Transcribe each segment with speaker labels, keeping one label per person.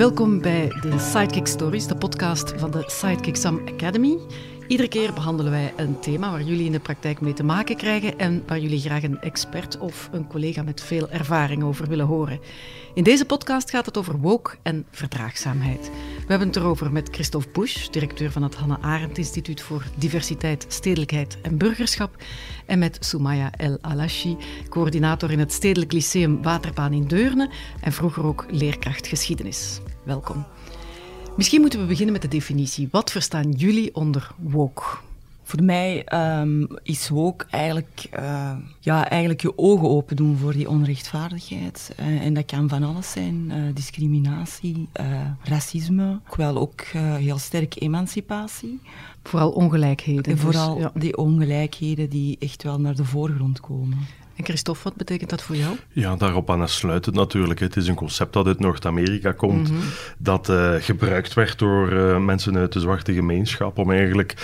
Speaker 1: Welkom bij de Sidekick Stories, de podcast van de Sidekick Sam Academy. Iedere keer behandelen wij een thema waar jullie in de praktijk mee te maken krijgen en waar jullie graag een expert of een collega met veel ervaring over willen horen. In deze podcast gaat het over woke en verdraagzaamheid. We hebben het erover met Christophe Busch, directeur van het Hannah Arendt Instituut voor Diversiteit, Stedelijkheid en Burgerschap, en met Soumaya El Alashi, coördinator in het Stedelijk Lyceum Waterbaan in Deurne en vroeger ook leerkracht geschiedenis. Welkom. Misschien moeten we beginnen met de definitie. Wat verstaan jullie onder woke?
Speaker 2: Voor mij um, is woke eigenlijk, uh, ja, eigenlijk je ogen open doen voor die onrechtvaardigheid. Uh, en dat kan van alles zijn. Uh, discriminatie, racisme, wel ook heel sterk emancipatie.
Speaker 1: Vooral ongelijkheden. En
Speaker 2: dus, vooral ja. die ongelijkheden die echt wel naar de voorgrond komen.
Speaker 1: En Christophe, wat betekent dat voor jou?
Speaker 3: Ja, daarop aan sluit het natuurlijk. Het is een concept dat uit Noord-Amerika komt, mm -hmm. dat uh, gebruikt werd door uh, mensen uit de zwarte gemeenschap om eigenlijk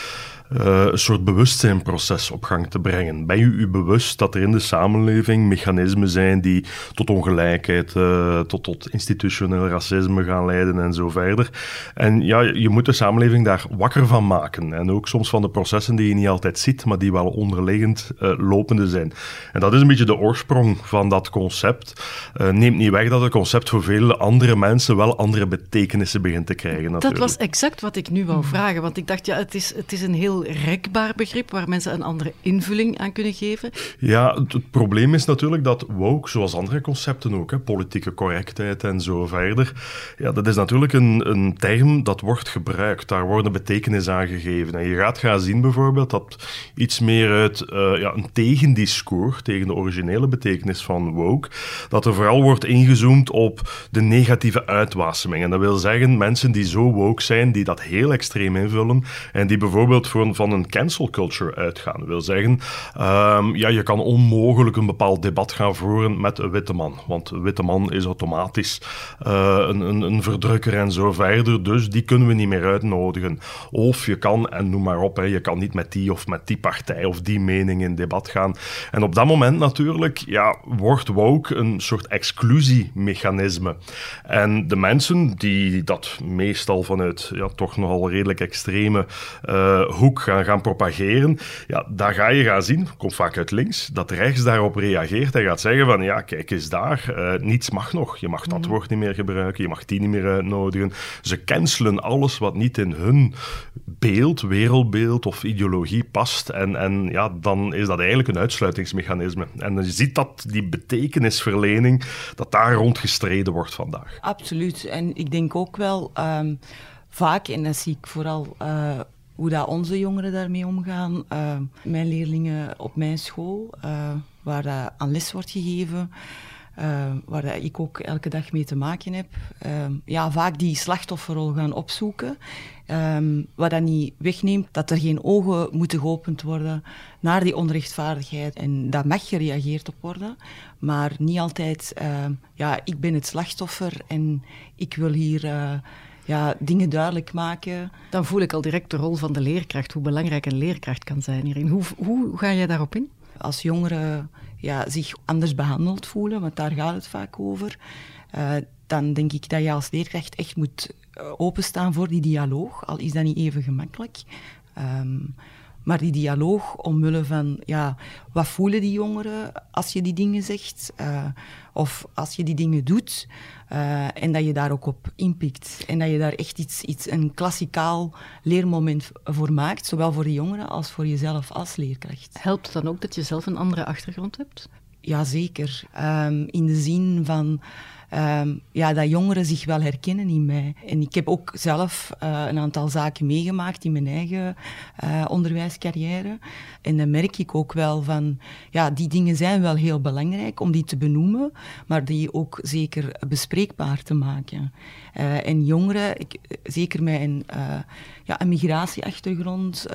Speaker 3: uh, een soort bewustzijnproces op gang te brengen. Ben je u bewust dat er in de samenleving mechanismen zijn die tot ongelijkheid, uh, tot, tot institutioneel racisme gaan leiden en zo verder? En ja, je moet de samenleving daar wakker van maken. En ook soms van de processen die je niet altijd ziet, maar die wel onderliggend uh, lopende zijn. En dat is een beetje de oorsprong van dat concept. neemt niet weg dat het concept voor vele andere mensen wel andere betekenissen begint te krijgen. Natuurlijk.
Speaker 1: Dat was exact wat ik nu wou vragen, want ik dacht, ja, het is, het is een heel rekbaar begrip waar mensen een andere invulling aan kunnen geven?
Speaker 3: Ja, het, probleem is natuurlijk dat woke, zoals andere concepten ook, hè, politieke correctheid en zo verder, ja, dat is natuurlijk een, een term dat wordt gebruikt. Daar worden betekenis aan gegeven. En je gaat gaan zien bijvoorbeeld dat iets meer uit uh, ja, een tegendiscours tegen de originele betekenis van woke, dat er vooral wordt ingezoomd op de negatieve uitwaseming. En dat wil zeggen, mensen die zo woke zijn, die dat heel extreem invullen en die bijvoorbeeld voor van een cancel culture uitgaan. Dat wil zeggen, um, ja, je kan onmogelijk een bepaald debat gaan voeren met een witte man. Want een witte man is automatisch uh, een, een, een, verdrukker en zo verder. Dus die kunnen we niet meer uitnodigen. Of je kan, en noem maar op, hè, je kan niet met die of met die partij of die mening in debat gaan. En op dat moment natuurlijk ja, wordt woke een soort exclusiemechanisme. En de mensen die dat meestal vanuit ja, toch nogal redelijk extreme uh, hoek gaan, gaan propageren, ja, daar ga je gaan zien, komt vaak uit links, dat rechts daarop reageert en gaat zeggen van ja, kijk eens daar, uh, niets mag nog. Je mag dat mm. woord niet meer gebruiken, je mag die niet meer uitnodigen. Ze cancelen alles wat niet in hun beeld, wereldbeeld of ideologie past. En, en ja, dan is dat eigenlijk een uitsluitingsmechanisme. En je ziet dat die betekenisverlening, dat daar rond gestreden wordt vandaag.
Speaker 2: Absoluut. En ik denk ook wel... Um, vaak, en dat zie ik vooral uh, hoe dat onze jongeren daarmee omgaan. Uh, mijn leerlingen op mijn school, uh, waar dat aan les wordt gegeven, uh, waar dat ik ook elke dag mee te maken heb, ja, vaak die slachtofferrol gaan opzoeken. Um, wat dat niet wegneemt dat er geen ogen moeten geopend worden naar die onrechtvaardigheid. En dat mag gereageerd op worden, maar niet altijd, ja, ik ben het slachtoffer en ik wil hier ja, dingen duidelijk maken.
Speaker 1: Dan voel ik al direct de rol van de leerkracht, hoe belangrijk een leerkracht kan zijn hierin. Hoe, hoe ga jij daarop in?
Speaker 2: Als jongeren ja, zich anders behandeld voelen, want daar gaat het vaak over, uh, dan denk ik dat je als leerkracht echt moet eh, openstaan voor die dialoog, al is dat niet even gemakkelijk. Um, maar die dialoog omwille van, ja, wat voelen die jongeren als je die dingen zegt? Uh, of als je die dingen doet. Uh, en dat je daar ook op inpikt. En dat je daar echt iets, iets, een klassikaal leermoment voor maakt. Zowel voor de jongeren als voor jezelf als leerkracht.
Speaker 1: Helpt het dan ook dat je zelf een andere achtergrond hebt?
Speaker 2: Jazeker. Um, in de zin van um, ja, dat jongeren zich wel herkennen in mij. En ik heb ook zelf uh, een aantal zaken meegemaakt in mijn eigen uh, onderwijscarrière. En dan merk ik ook wel van, ja, die dingen zijn wel heel belangrijk om die te benoemen, maar die ook zeker bespreekbaar te maken. Uh, en jongeren, ik, zeker een, ja, een migratieachtergrond,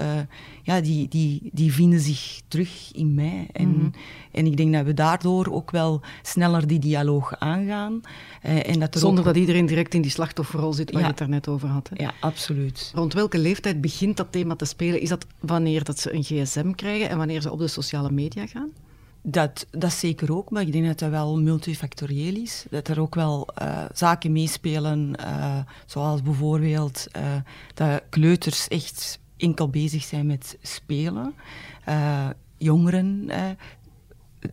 Speaker 2: ja, die, die, die vinden zich terug in mij. En, mm -hmm. en ik denk dat we daardoor ook wel sneller die dialoog aangaan.
Speaker 1: Uh, en dat Zonder ook... dat iedereen direct in die slachtofferrol zit waar ja. je het daarnet over had.
Speaker 2: Hè? Ja, absoluut.
Speaker 1: Rond welke leeftijd begint dat thema te spelen? Is dat wanneer dat ze een gsm krijgen en wanneer ze op de sociale media gaan?
Speaker 2: Dat, dat zeker ook, maar ik denk dat dat wel multifactorieel is. Dat er ook wel zaken meespelen, zoals bijvoorbeeld dat kleuters echt enkel bezig zijn met spelen. jongeren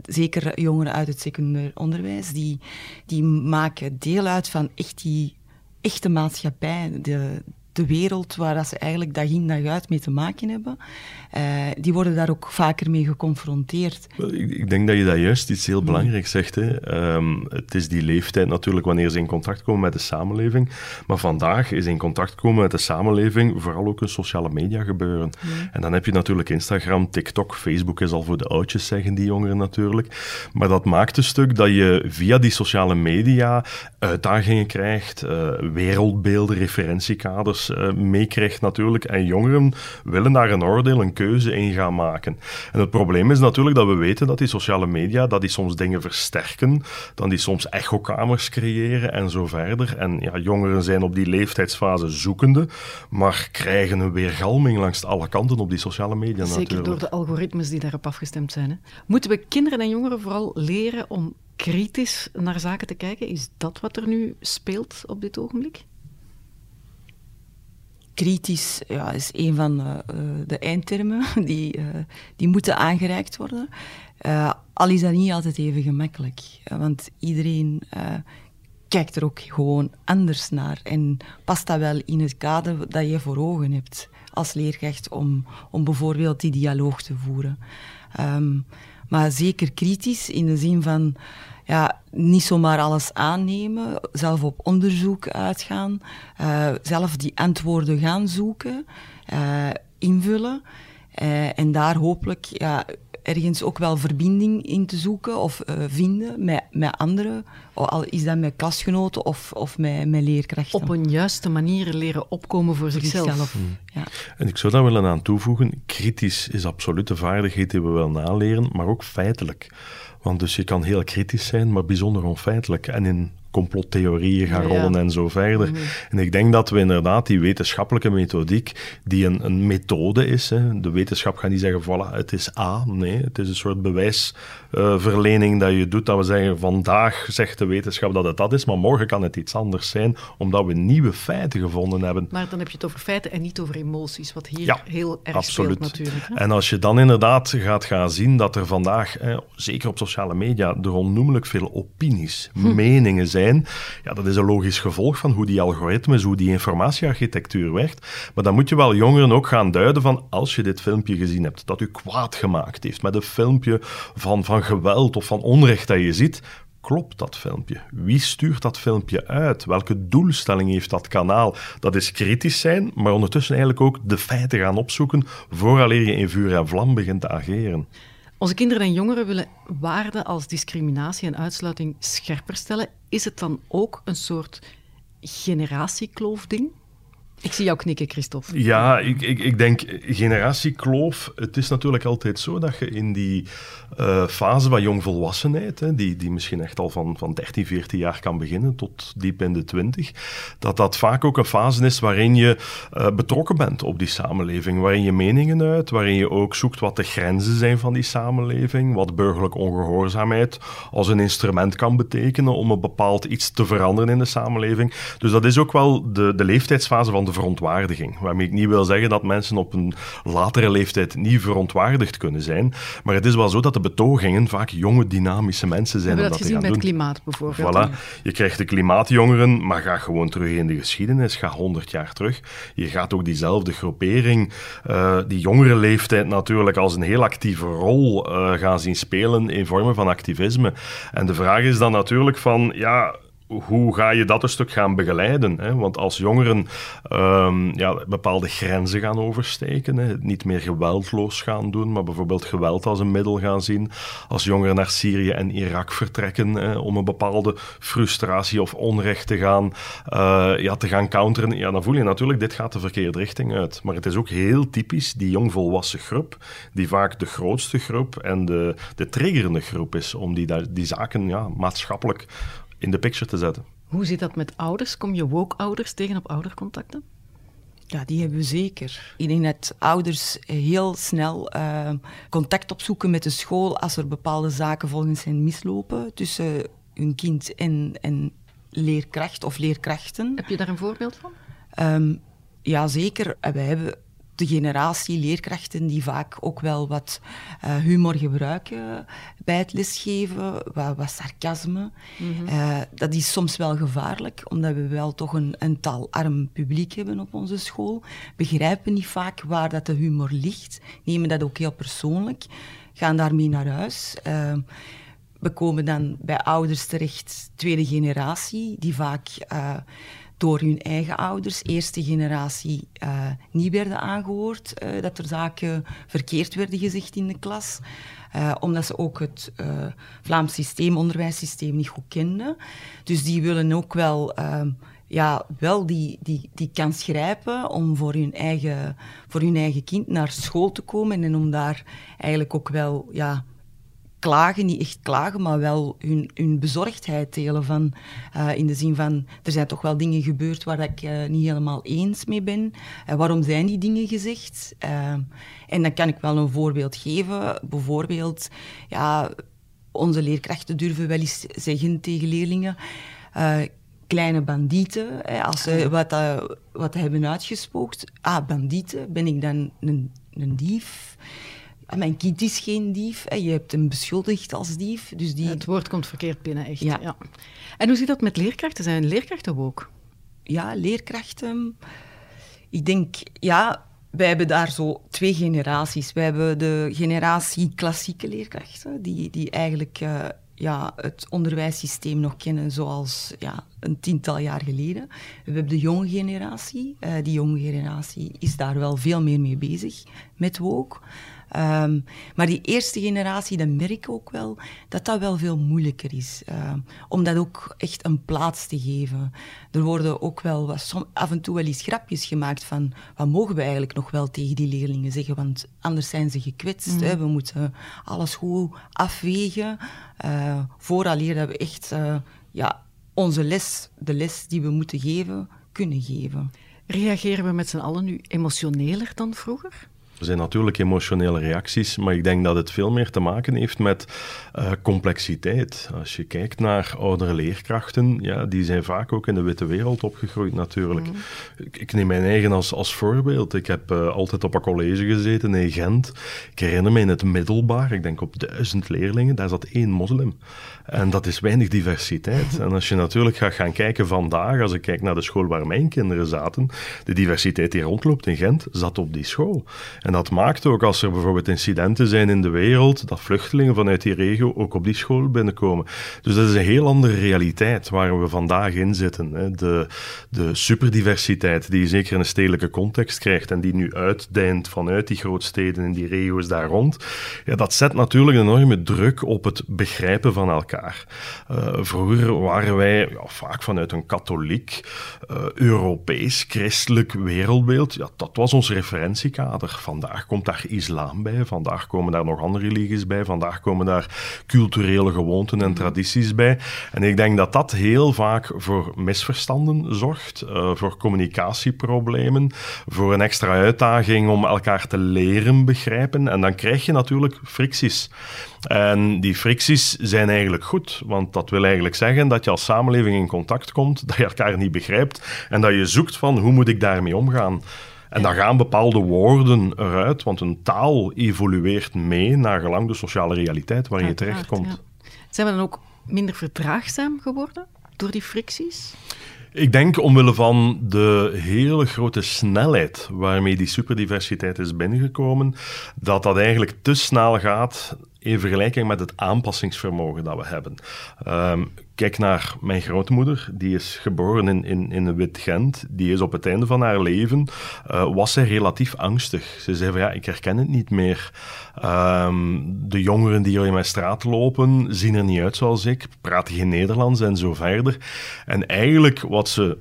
Speaker 2: zeker jongeren uit het secundair onderwijs, die, die maken deel uit van echt die echte maatschappij, de, de wereld waar dat ze eigenlijk dag in dag uit mee te maken hebben, uh, die worden daar ook vaker mee geconfronteerd.
Speaker 3: Ik, ik, denk dat je dat juist iets heel belangrijks zegt. Hè. Um, het is die leeftijd natuurlijk wanneer ze in contact komen met de samenleving. Maar vandaag is in contact komen met de samenleving vooral ook een sociale media gebeuren. En dan heb je natuurlijk Instagram, TikTok, Facebook is al voor de oudjes, zeggen die jongeren natuurlijk. Maar dat maakt een stuk dat je via die sociale media uitdagingen krijgt, uh, wereldbeelden, referentiekaders uh, meekrijgt natuurlijk. En jongeren willen daar een oordeel, een keuze in gaan maken. En het probleem is natuurlijk dat we weten dat die sociale media, dat die soms dingen versterken, dan die soms echokamers creëren en zo verder. En ja, jongeren zijn op die leeftijdsfase zoekende, maar krijgen een weergalming langs alle kanten op die sociale media
Speaker 1: Zeker
Speaker 3: natuurlijk.
Speaker 1: door de algoritmes die daarop afgestemd zijn. Hè? Moeten we kinderen en jongeren vooral leren om kritisch naar zaken te kijken? Is dat wat er nu speelt op dit ogenblik?
Speaker 2: Kritisch ja, is een van uh, de eindtermen die, uh, die moeten aangereikt worden. al is dat niet altijd even gemakkelijk, want iedereen kijkt er ook gewoon anders naar en past dat wel in het kader dat je voor ogen hebt als leerkracht om, om bijvoorbeeld die dialoog te voeren. Um, maar zeker kritisch in de zin van ja, niet zomaar alles aannemen, zelf op onderzoek uitgaan, uh, zelf die antwoorden gaan zoeken, uh, invullen uh, en daar hopelijk ja, ergens ook wel verbinding in te zoeken of vinden met, met anderen, al is dat met klasgenoten of, of met, met leerkrachten.
Speaker 1: Op een juiste manier leren opkomen voor, voor zichzelf. zichzelf.
Speaker 3: Hmm. Ja. En ik zou daar willen aan toevoegen, kritisch is absoluut de vaardigheid die we wel naleren, maar ook feitelijk. Want dus je kan heel kritisch zijn, maar bijzonder onfeitelijk. En in complottheorieën gaan rollen en zo verder. Mhm. En ik denk dat we inderdaad die wetenschappelijke methodiek, die een, een methode is, hè, de wetenschap gaat niet zeggen, voilà, het is A. Nee, het is een soort bewijsverlening dat je doet, dat we zeggen, vandaag zegt de wetenschap dat het dat is, maar morgen kan het iets anders zijn, omdat we nieuwe feiten gevonden hebben.
Speaker 1: Maar dan heb je het over feiten en niet over emoties, wat hier heel erg
Speaker 3: absoluut.
Speaker 1: speelt natuurlijk. Hè?
Speaker 3: En als je dan inderdaad gaat gaan zien dat er vandaag, zeker op sociale media, er onnoemelijk veel opinies, hm. meningen zijn, ja, dat is een logisch gevolg van hoe die algoritmes, hoe die informatiearchitectuur werkt. Maar dan moet je wel jongeren ook gaan duiden van als je dit filmpje gezien hebt, dat u kwaad gemaakt heeft met een filmpje van, van geweld of van onrecht dat je ziet, klopt dat filmpje? Wie stuurt dat filmpje uit? Welke doelstelling heeft dat kanaal? Dat is kritisch zijn, maar ondertussen eigenlijk ook de feiten gaan opzoeken vooraleer je in vuur en vlam begint te ageren.
Speaker 1: Onze kinderen en jongeren willen waarden als discriminatie en uitsluiting scherper stellen. Is het dan ook een soort generatiekloofding? Ik zie jou knikken, Christophe.
Speaker 3: Ja, ik, ik, ik denk generatiekloof. Het is natuurlijk altijd zo dat je in die uh, fase van jongvolwassenheid, hè, die, die misschien echt al van, van 13, 14 jaar kan beginnen tot diep in de 20, dat dat vaak ook een fase is waarin je uh, betrokken bent op die samenleving, waarin je meningen uit, waarin je ook zoekt wat de grenzen zijn van die samenleving, wat burgerlijke ongehoorzaamheid als een instrument kan betekenen om een bepaald iets te veranderen in de samenleving. Dus dat is ook wel de, de leeftijdsfase van de verontwaardiging. Waarmee ik niet wil zeggen dat mensen op een latere leeftijd niet verontwaardigd kunnen zijn. Maar het is wel zo dat de betogingen vaak jonge, dynamische mensen zijn.
Speaker 1: We
Speaker 3: hebben
Speaker 1: dat gezien
Speaker 3: met
Speaker 1: het klimaat bijvoorbeeld.
Speaker 3: Voilà. Je krijgt de klimaatjongeren, maar ga gewoon terug in de geschiedenis. Ga 100 jaar terug. Je gaat ook diezelfde groepering, uh, die jongere leeftijd natuurlijk, als een heel actieve rol uh, gaan zien spelen in vormen van activisme. En de vraag is dan natuurlijk van, ja hoe ga je dat een stuk gaan begeleiden? Hè? Want als jongeren um, ja, bepaalde grenzen gaan oversteken, hè? niet meer geweldloos gaan doen, maar bijvoorbeeld geweld als een middel gaan zien. Als jongeren naar Syrië en Irak vertrekken om een bepaalde frustratie of onrecht te gaan, uh, ja, te gaan counteren, ja, dan voel je natuurlijk, dit gaat de verkeerde richting uit. Maar het is ook heel typisch die jongvolwassen groep, die vaak de grootste groep en de, de triggerende groep is om die, die zaken ja, maatschappelijk in de picture te zetten.
Speaker 1: Hoe zit dat met ouders? Kom je woke-ouders tegen op oudercontacten?
Speaker 2: Ja, die hebben we zeker. Ik denk dat ouders heel snel uh, contact opzoeken met de school als er bepaalde zaken volgens hen mislopen tussen hun kind en, en leerkracht of leerkrachten.
Speaker 1: Heb je daar een voorbeeld van?
Speaker 2: Um, ja, zeker. Wij hebben de generatie leerkrachten die vaak ook wel wat uh, humor gebruiken bij het lesgeven, wat, wat sarcasme. Mm uh, dat is soms wel gevaarlijk, omdat we wel toch een, een taalarm publiek hebben op onze school. Begrijpen niet vaak waar dat de humor ligt, nemen dat ook heel persoonlijk, gaan daarmee naar huis. Uh, we komen dan bij ouders terecht, tweede generatie, die vaak door hun eigen ouders, eerste generatie, uh, niet werden aangehoord. Uh, dat er zaken verkeerd werden gezegd in de klas. Uh, omdat ze ook het Vlaams systeem, onderwijssysteem niet goed kenden. Dus die willen ook wel, ehm, ja, wel die, die, die kans grijpen om voor hun, eigen, voor hun eigen kind naar school te komen en om daar eigenlijk ook wel ja, klagen, niet echt klagen, maar wel hun, hun bezorgdheid delen. Van, uh, in de zin van, er zijn toch wel dingen gebeurd waar ik uh, niet helemaal eens mee ben. Uh, waarom zijn die dingen gezegd? en dan kan ik wel een voorbeeld geven. Bijvoorbeeld, ja, onze leerkrachten durven wel eens zeggen tegen leerlingen... kleine bandieten, hè, als ze wat, wat hebben uitgespookt. Ah, bandieten, ben ik dan een, een dief? Mijn kind is geen dief. Je hebt hem beschuldigd als dief. Dus die...
Speaker 1: Het woord komt verkeerd binnen, echt. Ja. En hoe zit dat met leerkrachten? Zijn leerkrachten ook?
Speaker 2: Ja, leerkrachten... Ik denk, ja, wij hebben daar zo twee generaties. Wij hebben de generatie klassieke leerkrachten, die, die eigenlijk uh, ja, het onderwijssysteem nog kennen zoals ja, een tiental jaar geleden. We hebben de jonge generatie. Uh, die jonge generatie is daar wel veel meer mee bezig met woke. Um, maar die eerste generatie, dan merk ik ook wel dat dat wel veel moeilijker is. Um, om dat ook echt een plaats te geven. Er worden ook wel wat, af en toe wel eens grapjes gemaakt van wat mogen we eigenlijk nog wel tegen die leerlingen zeggen, want anders zijn ze gekwetst. Mm. Hè? We moeten alles goed afwegen uh, vooraleer dat we echt uh, ja, onze les, de les die we moeten geven, kunnen geven.
Speaker 1: Reageren we met z'n allen nu emotioneler dan vroeger?
Speaker 3: Er zijn natuurlijk emotionele reacties, maar ik denk dat het veel meer te maken heeft met uh, complexiteit. Als je kijkt naar oudere leerkrachten, ja, die zijn vaak ook in de witte wereld opgegroeid natuurlijk. Mm. Ik, ik, neem mijn eigen als, als voorbeeld. Ik heb uh, altijd op een college gezeten in Gent. Ik herinner me in het middelbaar, ik denk op duizend leerlingen, daar zat één moslim. En dat is weinig diversiteit. En als je natuurlijk gaat gaan kijken vandaag, als ik kijk naar de school waar mijn kinderen zaten, de diversiteit die rondloopt in Gent, zat op die school. En dat maakt ook, als er bijvoorbeeld incidenten zijn in de wereld, dat vluchtelingen vanuit die regio ook op die school binnenkomen. Dus dat is een heel andere realiteit waar we vandaag in zitten. De, de superdiversiteit die je zeker in een stedelijke context krijgt en die nu uitdijnt vanuit die grootsteden en die regio's daar rond, ja, dat zet natuurlijk een enorme druk op het begrijpen van elkaar. Uh, vroeger waren wij ja, vaak vanuit een katholiek, uh, Europees, christelijk wereldbeeld. Ja, dat was ons referentiekader. Vandaag komt daar islam bij, vandaag komen daar nog andere religies bij, vandaag komen daar culturele gewoonten en tradities bij. En ik denk dat dat heel vaak voor misverstanden zorgt, uh, voor communicatieproblemen, voor een extra uitdaging om elkaar te leren begrijpen. En dan krijg je natuurlijk fricties. En die fricties zijn eigenlijk goed, want dat wil eigenlijk zeggen dat je als samenleving in contact komt, dat je elkaar niet begrijpt en dat je zoekt van hoe moet ik daarmee omgaan. En dan gaan bepaalde woorden eruit, want een taal evolueert mee naar gelang de sociale realiteit waarin je terechtkomt.
Speaker 1: Zijn we dan ook minder verdraagzaam geworden door die fricties?
Speaker 3: Ik denk omwille van de hele grote snelheid waarmee die superdiversiteit is binnengekomen, dat dat eigenlijk te snel gaat in vergelijking met het aanpassingsvermogen dat we hebben. Um, kijk naar mijn grootmoeder, die is geboren in, in, in Wit-Gent. Die is op het einde van haar leven, uh, was zij relatief angstig. Ze zei van ja, ik herken het niet meer. Um, de jongeren die hier in mijn straat lopen, zien er niet uit zoals ik, praten geen Nederlands en zo verder. En eigenlijk wat ze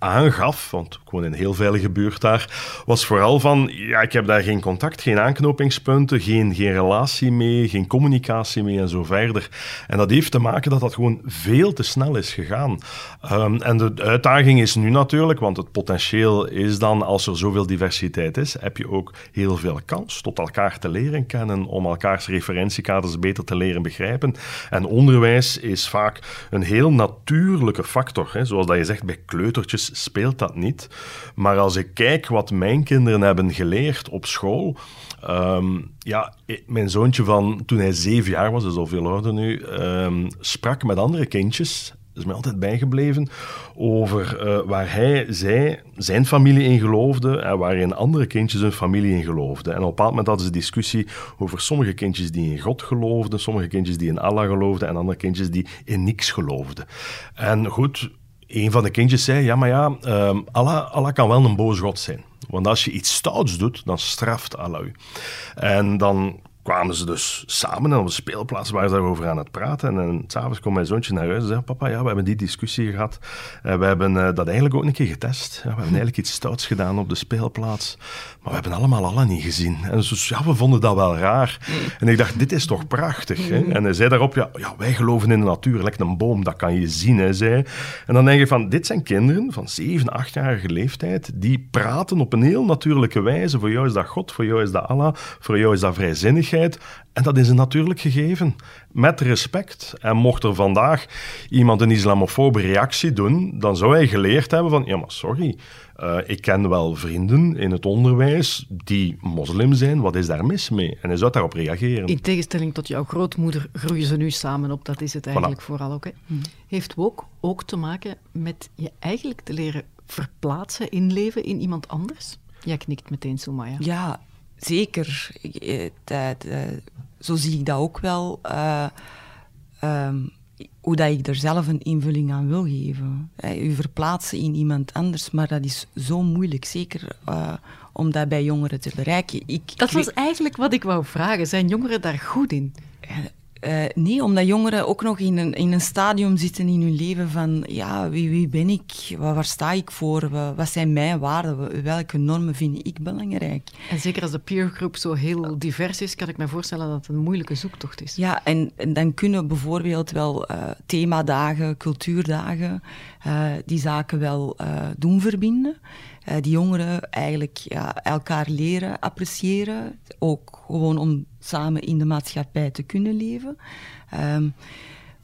Speaker 3: aangaf, want ik woon in een heel veilige buurt daar, was vooral van, ja, ik heb daar geen contact, geen aanknopingspunten, geen, geen relatie mee, geen communicatie mee en zo verder. En dat heeft te maken dat dat gewoon veel te snel is gegaan. Ehm, en de uitdaging is nu natuurlijk, want het potentieel is dan, als er zoveel diversiteit is, heb je ook heel veel kans tot elkaar te leren kennen, om elkaars referentiekaders beter te leren begrijpen. En onderwijs is vaak een heel natuurlijke factor. Hè. Zoals dat je zegt, bij kleutertjes speelt dat niet. Maar als ik kijk wat mijn kinderen hebben geleerd op school. Ehm, ja, mijn zoontje van toen hij zeven jaar was, is al veel ouder nu, um, sprak met andere kindjes is mij altijd bijgebleven, over eh, waar hij, zij, zijn familie in geloofde en waarin andere kindjes hun familie in geloofden. En op een bepaald moment hadden ze discussie over sommige kindjes die in God geloofden, sommige kindjes die in Allah geloofden en andere kindjes die in niks geloofden. En goed, een van de kindjes zei, ja, maar ja, um, Allah, Allah kan wel een boze God zijn. Want als je iets stouts doet, dan straft Allah u. En dan kwamen ze dus samen en op de speelplaats waren ze daarover aan het praten. En, en s'avonds kwam mijn zoontje naar huis en zei, papa, ja, we hebben die discussie gehad. Uh, we hebben uh, dat eigenlijk ook een keer getest. We hebben eigenlijk iets stouts gedaan op de speelplaats. Maar we hebben allemaal Allah niet gezien. En dus ja, we vonden dat wel raar. En ik dacht, dit is toch prachtig. Hè? En hij zei daarop, ja, ja, wij geloven in de natuur. Lekker een boom, dat kan je zien, hij zei. En dan denk je van, dit zijn kinderen van 7, 8-jarige leeftijd, die praten op een heel natuurlijke wijze. Voor jou is dat God, voor jou is dat Allah, voor jou is dat En dat is een natuurlijk gegeven, met respect. En mocht er vandaag iemand een islamofobe reactie doen, dan zou hij geleerd hebben van, ja maar sorry, uh, ik ken wel vrienden in het onderwijs die moslim zijn, wat is daar mis mee? En hij zou daarop reageren.
Speaker 1: In tegenstelling tot jouw grootmoeder groeien ze nu samen op, dat is het eigenlijk voilà. vooral ook. Hè. Heeft ook, ook te maken met je eigenlijk te leren verplaatsen, inleven in iemand anders? Jij knikt meteen, Sumaya.
Speaker 2: Ja, zeker. Dat, uh, zo zie ik dat ook wel. Uh, um, hoe dat ik er zelf een invulling aan wil geven. U verplaatsen in iemand anders, maar dat is zo moeilijk. Zeker uh, om dat bij jongeren te bereiken. Ik,
Speaker 1: dat was eigenlijk wat ik wou vragen. Zijn jongeren daar goed in?
Speaker 2: Uh, nee, omdat jongeren ook nog in een, in een stadium zitten in hun leven van ja, wie, wie ben ik? Waar, waar sta ik voor? Wat zijn mijn waarden? Welke normen vind ik belangrijk?
Speaker 1: En zeker als de peergroep zo heel divers is, kan ik me voorstellen dat het een moeilijke zoektocht is.
Speaker 2: Ja, en, en dan kunnen bijvoorbeeld wel uh, themadagen, cultuurdagen, uh, die zaken wel doen verbinden. die jongeren eigenlijk ja, elkaar leren appreciëren. Ook gewoon om samen in de maatschappij te kunnen leven. Um,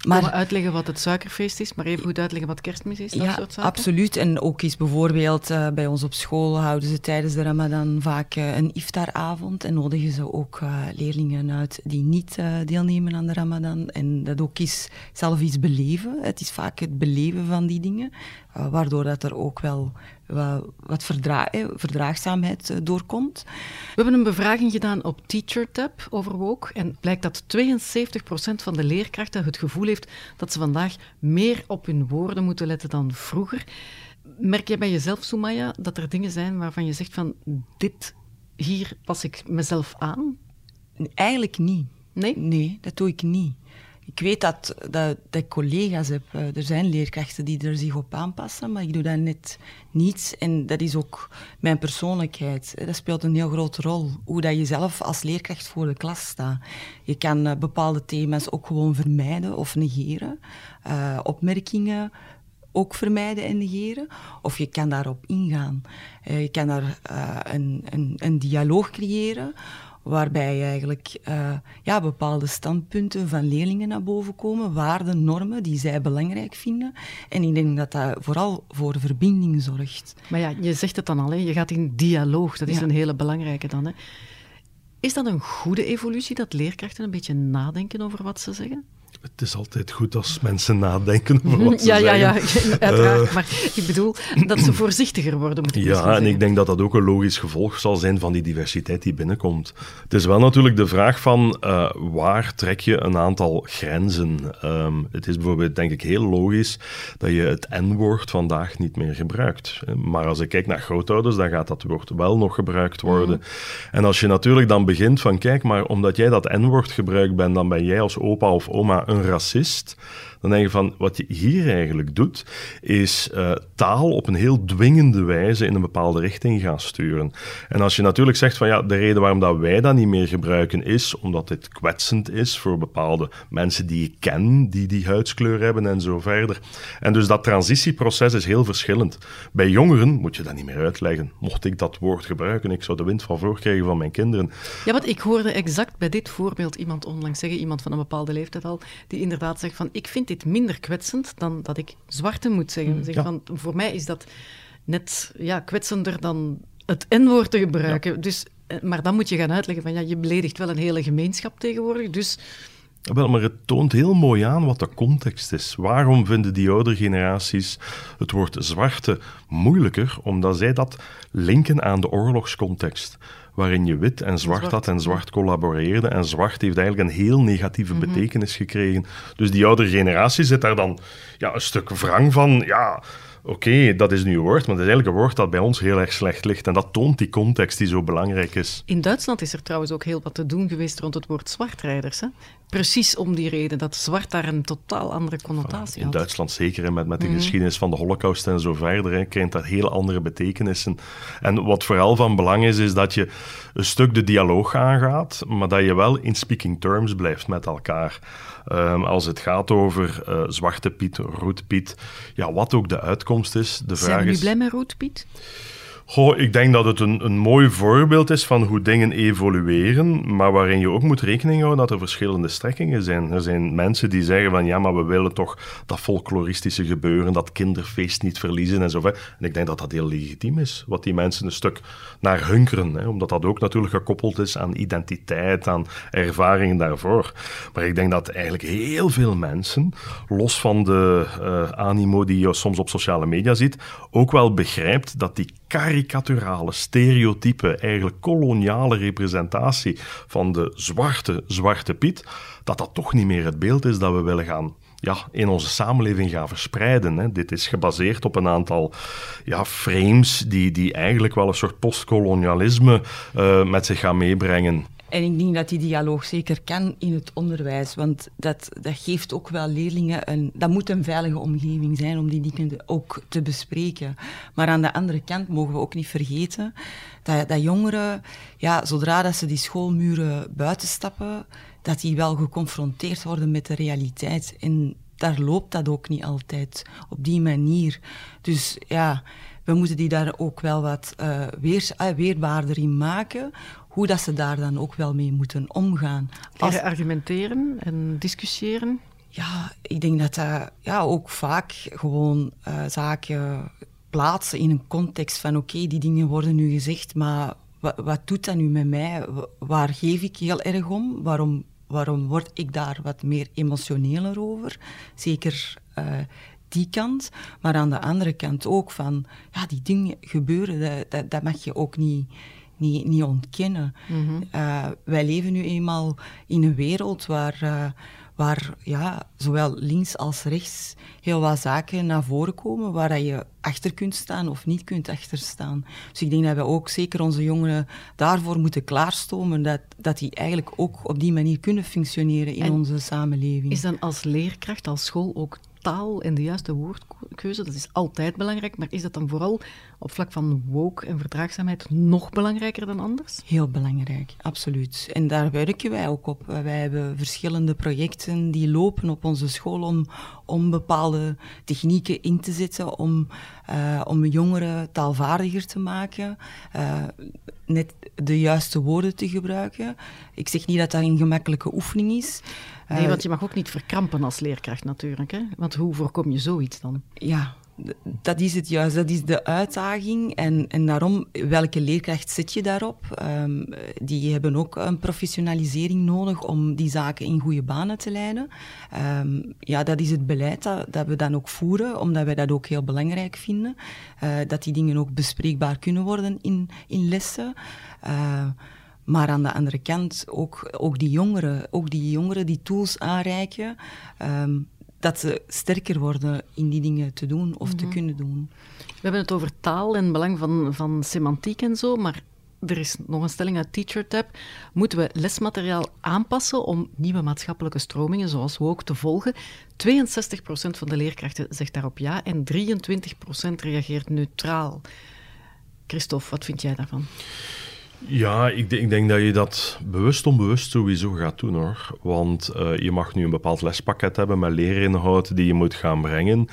Speaker 1: maar uitleggen wat het suikerfeest is, maar even goed uitleggen wat kerstmis is, dat
Speaker 2: ja,
Speaker 1: soort zaken?
Speaker 2: absoluut. En ook is bijvoorbeeld uh, bij ons op school houden ze tijdens de ramadan vaak uh, een iftaravond en nodigen ze ook uh, leerlingen uit die niet deelnemen aan de ramadan. En dat ook is zelf iets beleven. Het is vaak het beleven van die dingen, waardoor dat er ook wel wat verdra verdraagzaamheid doorkomt.
Speaker 1: We hebben een bevraging gedaan op TeacherTap over woke en blijkt dat 72% van de leerkrachten het gevoel heeft dat ze vandaag meer op hun woorden moeten letten dan vroeger. Merk jij bij jezelf, Sumaya, dat er dingen zijn waarvan je zegt van dit, hier pas ik mezelf aan?
Speaker 2: Eigenlijk niet.
Speaker 1: Nee?
Speaker 2: Nee, dat doe ik niet. Ik weet dat, dat, dat ik collega's heb. Er zijn leerkrachten die er zich op aanpassen, maar ik doe dat net niet. En dat is ook mijn persoonlijkheid. Dat speelt een heel grote rol. Hoe dat je zelf als leerkracht voor de klas staat. Je kan bepaalde thema's ook gewoon vermijden of negeren. Opmerkingen ook vermijden en negeren. Of je kan daarop ingaan. Je kan daar een, een, een dialoog creëren waarbij eigenlijk uh, ja, bepaalde standpunten van leerlingen naar boven komen, waarden, normen die zij belangrijk vinden. En ik denk dat dat vooral voor verbinding zorgt.
Speaker 1: Maar ja, je zegt het dan al, hè? je gaat in dialoog, dat is ja. een hele belangrijke dan. Hè? Is dat een goede evolutie, dat leerkrachten een beetje nadenken over wat ze zeggen?
Speaker 3: Het is altijd goed als mensen nadenken over wat ze
Speaker 1: ja,
Speaker 3: zeggen.
Speaker 1: Ja, ja, uiteraard. Uh, maar ik bedoel dat ze voorzichtiger worden. Moet ik
Speaker 3: ja, en ik denk dat dat ook een logisch gevolg zal zijn van die diversiteit die binnenkomt. Het is wel natuurlijk de vraag van uh, waar trek je een aantal grenzen? Um, het is bijvoorbeeld denk ik heel logisch dat je het N-woord vandaag niet meer gebruikt. Maar als ik kijk naar grootouders, dan gaat dat woord wel nog gebruikt worden. Mm. En als je natuurlijk dan begint van kijk, maar omdat jij dat N-woord gebruikt bent, dan ben jij als opa of oma een racist, dan denk je van, wat je hier eigenlijk doet, is uh, taal op een heel dwingende wijze in een bepaalde richting gaan sturen. En als je natuurlijk zegt van, ja, de reden waarom dat wij dat niet meer gebruiken is omdat dit kwetsend is voor bepaalde mensen die ik ken, die die huidskleur hebben en zo verder. En dus dat transitieproces is heel verschillend. Bij jongeren moet je dat niet meer uitleggen. Mocht ik dat woord gebruiken, ik zou de wind van voor krijgen van mijn kinderen.
Speaker 1: Ja, want ik hoorde exact bij dit voorbeeld iemand onlangs zeggen, iemand van een bepaalde leeftijd al, die inderdaad zegt van, ik vind dit minder kwetsend dan dat ik zwarte moet zeggen. Mm, zeg, van, voor mij is dat net ja, kwetsender dan het N-woord te gebruiken. Dus, eh, maar dan moet je gaan uitleggen van, ja, je beledigt wel een hele gemeenschap tegenwoordig, dus...
Speaker 3: Wel, maar het toont heel mooi aan wat de context is. Waarom vinden die oudere generaties het woord zwarte moeilijker? Omdat zij dat linken aan de oorlogscontext waarin je wit en zwart, had en zwart collaboreerde. En zwart heeft eigenlijk een heel negatieve mhm. betekenis gekregen. Dus die oudere generatie zit daar dan ja, een stuk wrang van. Ja, oké, dat is nu een woord, maar dat is eigenlijk een woord dat bij ons heel erg slecht ligt. En dat toont die context die zo belangrijk is.
Speaker 1: In Duitsland is er trouwens ook heel wat te doen geweest rond het woord zwartrijders. Hè? Precies om die reden, dat zwart daar een totaal andere connotatie
Speaker 3: had. In Duitsland zeker, met, met de mhm. geschiedenis van de holocaust en zo verder, hè, krijgt dat heel andere betekenissen. En wat vooral van belang is, is dat je een stuk de dialoog aangaat, maar dat je wel in speaking terms blijft met elkaar. Um, als het gaat over uh, Zwarte Piet, Roet Piet, ja, wat ook de uitkomst is. De vraag
Speaker 1: Zijn blij met Roet Piet?
Speaker 3: Goh, ik denk dat het een, een mooi voorbeeld is van hoe dingen evolueren, maar waarin je ook moet rekening houden dat er verschillende strekkingen zijn. Er zijn mensen die zeggen van ja, maar we willen toch dat folkloristische gebeuren, dat kinderfeest niet verliezen en zo. En ik denk dat dat heel legitiem is, wat die mensen een stuk naar hunkeren, hè, omdat dat ook natuurlijk gekoppeld is aan identiteit, aan ervaringen daarvoor. Maar ik denk dat eigenlijk heel veel mensen, los van de uh, animo die je soms op sociale media ziet, ook wel begrijpt dat die karikaturale, stereotype, eigenlijk koloniale representatie van de zwarte Zwarte Piet, dat dat toch niet meer het beeld is dat we willen gaan ja, in onze samenleving gaan verspreiden. Hè. Dit is gebaseerd op een aantal ja, frames die, die eigenlijk wel een soort postkolonialisme uh, met zich gaan meebrengen.
Speaker 2: En ik denk dat die dialoog zeker kan in het onderwijs, want dat, dat geeft ook wel leerlingen een... Dat moet een veilige omgeving zijn om die dingen ook te bespreken. Maar aan de andere kant mogen we ook niet vergeten dat, dat jongeren, ja, zodra dat ze die schoolmuren buitenstappen, dat die wel geconfronteerd worden met de realiteit. En daar loopt dat ook niet altijd op die manier. Dus ja, we moeten die daar ook wel wat uh, weer, uh, weerbaarder in maken, hoe dat ze daar dan ook wel mee moeten omgaan.
Speaker 1: Als... Argumenteren en discussiëren?
Speaker 2: Ja, ik denk dat dat ja, ook vaak gewoon uh, zaken plaatsen in een context van oké, die dingen worden nu gezegd, maar wat, wat, doet dat nu met mij? Waar geef ik heel erg om? Waarom, waarom word ik daar wat meer emotioneler over? Zeker uh, die kant, maar aan de andere kant ook van, ja, die dingen gebeuren, dat, dat, dat mag je ook niet niet, niet ontkennen. Mhm. Eh, wij leven nu eenmaal in een wereld waar, uh, waar ja, zowel links als rechts heel wat zaken naar voren komen waar je achter kunt staan of niet kunt achterstaan. Dus ik denk dat we ook zeker onze jongeren daarvoor moeten klaarstomen, dat, dat die eigenlijk ook op die manier kunnen functioneren in onze samenleving.
Speaker 1: Is dan als leerkracht, als school ook taal en de juiste woordkeuze, dat is altijd belangrijk, maar is dat dan vooral op vlak van woke en verdraagzaamheid nog belangrijker dan anders?
Speaker 2: Heel belangrijk, absoluut. En daar werken wij ook op. Wij hebben verschillende projecten die lopen op onze school om, om bepaalde technieken in te zetten, om, uh, om jongeren taalvaardiger te maken, uh, net de juiste woorden te gebruiken. Ik zeg niet dat dat een gemakkelijke oefening is.
Speaker 1: Nee, eh, want je mag ook niet verkrampen als leerkracht natuurlijk. Hè? Want hoe voorkom je zoiets dan?
Speaker 2: Ja, dat is het juist, dat is de uitdaging. En, en daarom, welke leerkracht zet je daarop? Um, die hebben ook een professionalisering nodig om die zaken in goede banen te leiden. Um, ja, dat is het beleid dat, dat, we dan ook voeren, omdat wij dat ook heel belangrijk vinden. Uh, dat die dingen ook bespreekbaar kunnen worden in, in lessen. Uh, maar aan de andere kant ook, ook die jongeren, ook die jongeren die tools aanreiken, um, dat ze sterker worden in die dingen te doen of te mhm. kunnen doen.
Speaker 1: We hebben het over taal en belang van, van semantiek en zo, maar er is nog een stelling uit TeacherTab. Moeten we lesmateriaal aanpassen om nieuwe maatschappelijke stromingen, zoals woke, te volgen? 62% van de leerkrachten zegt daarop ja en 23% reageert neutraal. Christophe, wat vind jij daarvan?
Speaker 3: Ja, ik, ik, denk dat je dat bewust onbewust sowieso gaat doen hoor. Want uh, je mag nu een bepaald lespakket hebben met leerinhoud die je moet gaan brengen.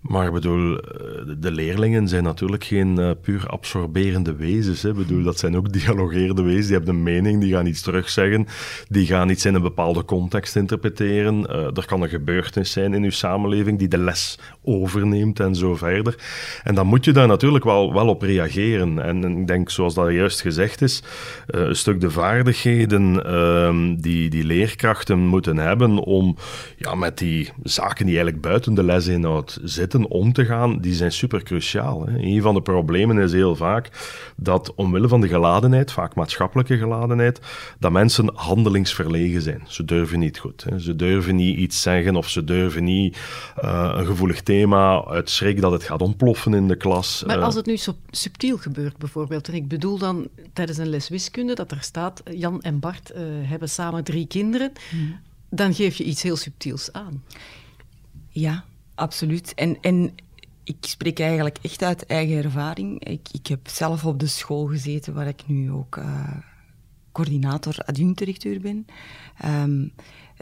Speaker 3: Maar bedoel, eh, de leerlingen zijn natuurlijk geen uh, puur absorberende wezens. Hè. Bedoel, dat zijn ook dialogeerde wezens. Die hebben een mening, die gaan iets terugzeggen. Die gaan iets in een bepaalde context interpreteren. Er kan een gebeurtenis zijn in uw samenleving die de les overneemt en zo verder. En dan moet je daar natuurlijk wel, wel op reageren. En, ik denk, zoals dat juist gezegd is, een stuk de vaardigheden ehm, die, die leerkrachten moeten hebben om ja, met die zaken die eigenlijk buiten de lesinhoud zitten om te gaan, die zijn super cruciaal. Hè. Een van de problemen is heel vaak dat omwille van de geladenheid, vaak maatschappelijke geladenheid, dat mensen handelingsverlegen zijn. Ze durven niet goed. Hè. Ze durven niet iets zeggen of ze durven niet uh, een gevoelig thema uit schrik dat het gaat ontploffen in de klas.
Speaker 1: Maar als het nu zo subtiel gebeurt bijvoorbeeld, en ik bedoel dan tijdens een les wiskunde dat er staat Jan en Bart uh, hebben samen drie kinderen, hmm. dan geef je iets heel subtiels aan.
Speaker 2: Ja, Absoluut. En, en ik spreek eigenlijk echt uit eigen ervaring. Ik, ik heb zelf op de school gezeten waar ik nu ook uh, coördinator adjunct-directeur ben. Um,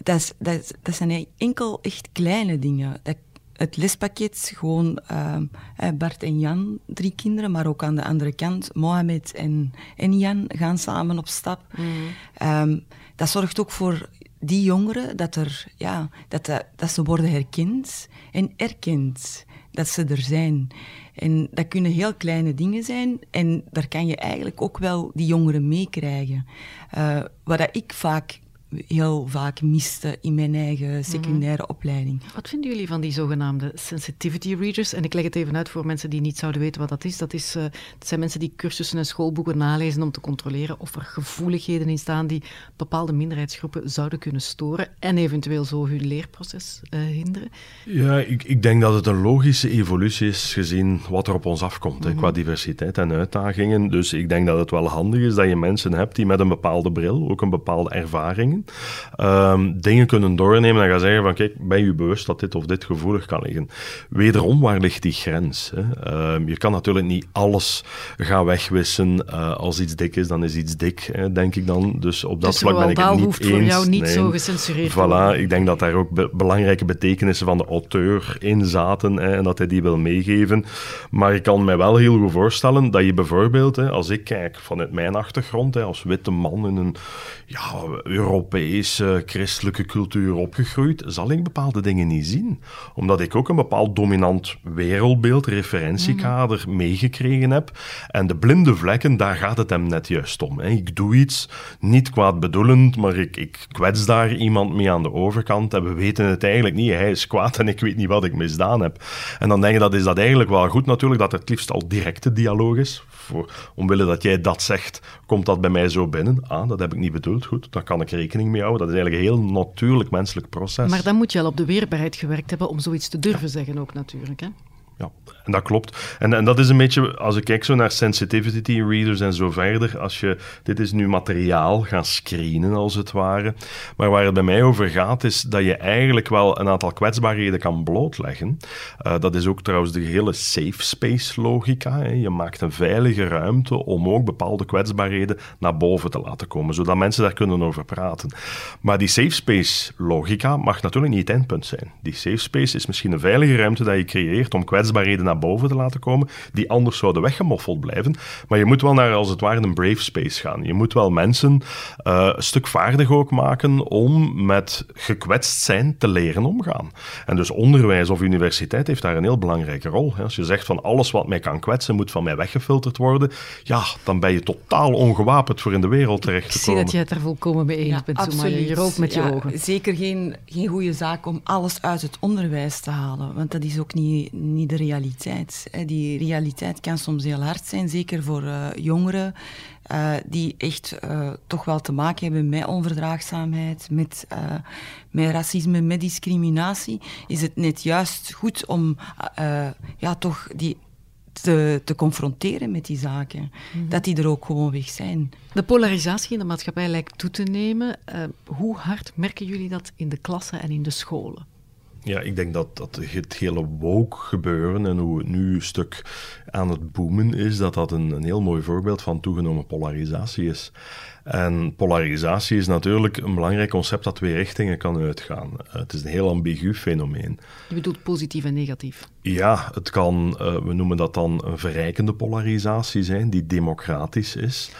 Speaker 2: dat, is, dat, is, dat, zijn enkel echt kleine dingen. Dat, het lespakket, gewoon uh, Bart en Jan, drie kinderen, maar ook aan de andere kant, Mohamed en, en Jan gaan samen op stap. Mm. Um, dat zorgt ook voor die jongeren, dat, er, ja, dat, dat ze worden herkend en erkend dat ze er zijn. En dat kunnen heel kleine dingen zijn en daar kan je eigenlijk ook wel die jongeren meekrijgen. Uh, wat ik vaak heel vaak miste in mijn eigen secundaire opleiding.
Speaker 1: Wat vinden jullie van die zogenaamde sensitivity readers? En ik leg het even uit voor mensen die niet zouden weten wat dat is. Dat, is, uh, dat zijn mensen die cursussen en schoolboeken nalezen om te controleren of er gevoeligheden in staan die bepaalde minderheidsgroepen zouden kunnen storen en eventueel zo hun leerproces uh, hinderen.
Speaker 3: Ja, ik, ik denk dat het een logische evolutie is gezien wat er op ons afkomt mm -hmm. hè, qua diversiteit en uitdagingen. Dus ik denk dat het wel handig is dat je mensen hebt die met een bepaalde bril, ook een bepaalde um, dingen kunnen doornemen en gaan zeggen van kijk, ben je bewust dat dit of dit gevoelig kan liggen? Wederom, waar ligt die grens? Hè? Um, je kan natuurlijk niet alles gaan wegwissen. Uh, als iets dik is, dan is iets dik, hè, denk ik dan. Dus op dat dus vlak ben ik het niet
Speaker 1: hoeft eens. voor jou niet nee. zo gecensureerd
Speaker 3: Voilà, ik denk dat daar ook be belangrijke betekenissen van de auteur in zaten hè, en dat hij die wil meegeven. Maar ik kan me wel heel goed voorstellen dat je bijvoorbeeld, hè, als ik kijk vanuit mijn achtergrond, hè, als witte man in een ja, Europese christelijke cultuur opgegroeid, zal ik bepaalde dingen niet zien. Omdat ik ook een bepaald dominant wereldbeeld, referentiekader mm. meegekregen heb. En de blinde vlekken, daar gaat het hem net juist om. Hè. Ik doe iets, niet kwaadbedoelend, maar ik, ik kwets daar iemand mee aan de overkant en we weten het eigenlijk niet. Hij is kwaad en ik weet niet wat ik misdaan heb. En dan denk je, dat is dat eigenlijk wel goed natuurlijk, dat het liefst al directe dialoog is. Voor, omwille dat jij dat zegt, komt dat bij mij zo binnen. Ah, dat heb ik niet bedoeld. Goed, daar kan ik rekening mee houden. Dat is eigenlijk een heel natuurlijk menselijk proces.
Speaker 1: Maar dan moet je al op de weerbaarheid gewerkt hebben om zoiets te durven zeggen ook natuurlijk. Hè?
Speaker 3: En dat klopt. En, en dat is een beetje, als ik kijk zo naar sensitivity readers en zo verder, als je, dit is nu materiaal gaan screenen als het ware, maar waar het bij mij over gaat is dat je eigenlijk wel een aantal kwetsbaarheden kan blootleggen. Uh, dat is ook trouwens de hele safe space logica. Hè. Je maakt een veilige ruimte om ook bepaalde kwetsbaarheden naar boven te laten komen, zodat mensen daar kunnen over praten. Maar die safe space logica mag natuurlijk niet het eindpunt zijn. Die safe space is misschien een veilige ruimte dat je creëert om kwetsbaarheden kwetsbaarheden naar boven te laten komen, die anders zouden weggemoffeld blijven. Maar je moet wel naar, als het ware, een brave space gaan. Je moet wel mensen uh, een stuk vaardig ook maken om met gekwetst zijn te leren omgaan. En dus onderwijs of universiteit heeft daar een heel belangrijke rol. Als je zegt van alles wat mij kan kwetsen moet van mij weggefilterd worden, ja, dan ben je totaal ongewapend voor in de wereld terecht te komen.
Speaker 1: Ik zie dat je het er volkomen mee eens ja, bent, absoluut. Je rookt met je ja, ogen.
Speaker 2: Zeker geen, geen goede zaak om alles uit het onderwijs te halen, want dat is ook niet, niet de realiteit. Die realiteit kan soms heel hard zijn, zeker voor uh, jongeren uh, die echt uh, toch wel te maken hebben met onverdraagzaamheid, met, met racisme, met discriminatie. Is het net juist goed om ja, toch die te, te confronteren met die zaken.
Speaker 1: Mhm.
Speaker 2: Dat die er ook gewoon weg zijn.
Speaker 1: De polarisatie in de maatschappij lijkt toe te nemen. Uh, hoe hard merken jullie dat in de klassen en in de scholen?
Speaker 3: Ja, ik denk dat, dat het hele woke gebeuren en hoe het nu een stuk aan het boomen is, dat dat een, een heel mooi voorbeeld van toegenomen polarisatie is. En polarisatie is natuurlijk een belangrijk concept dat twee richtingen kan uitgaan. Uh, het is een heel ambigu fenomeen.
Speaker 1: Je bedoelt positief en negatief?
Speaker 3: Ja, het kan, uh, we noemen dat dan een verrijkende polarisatie zijn, die democratisch is.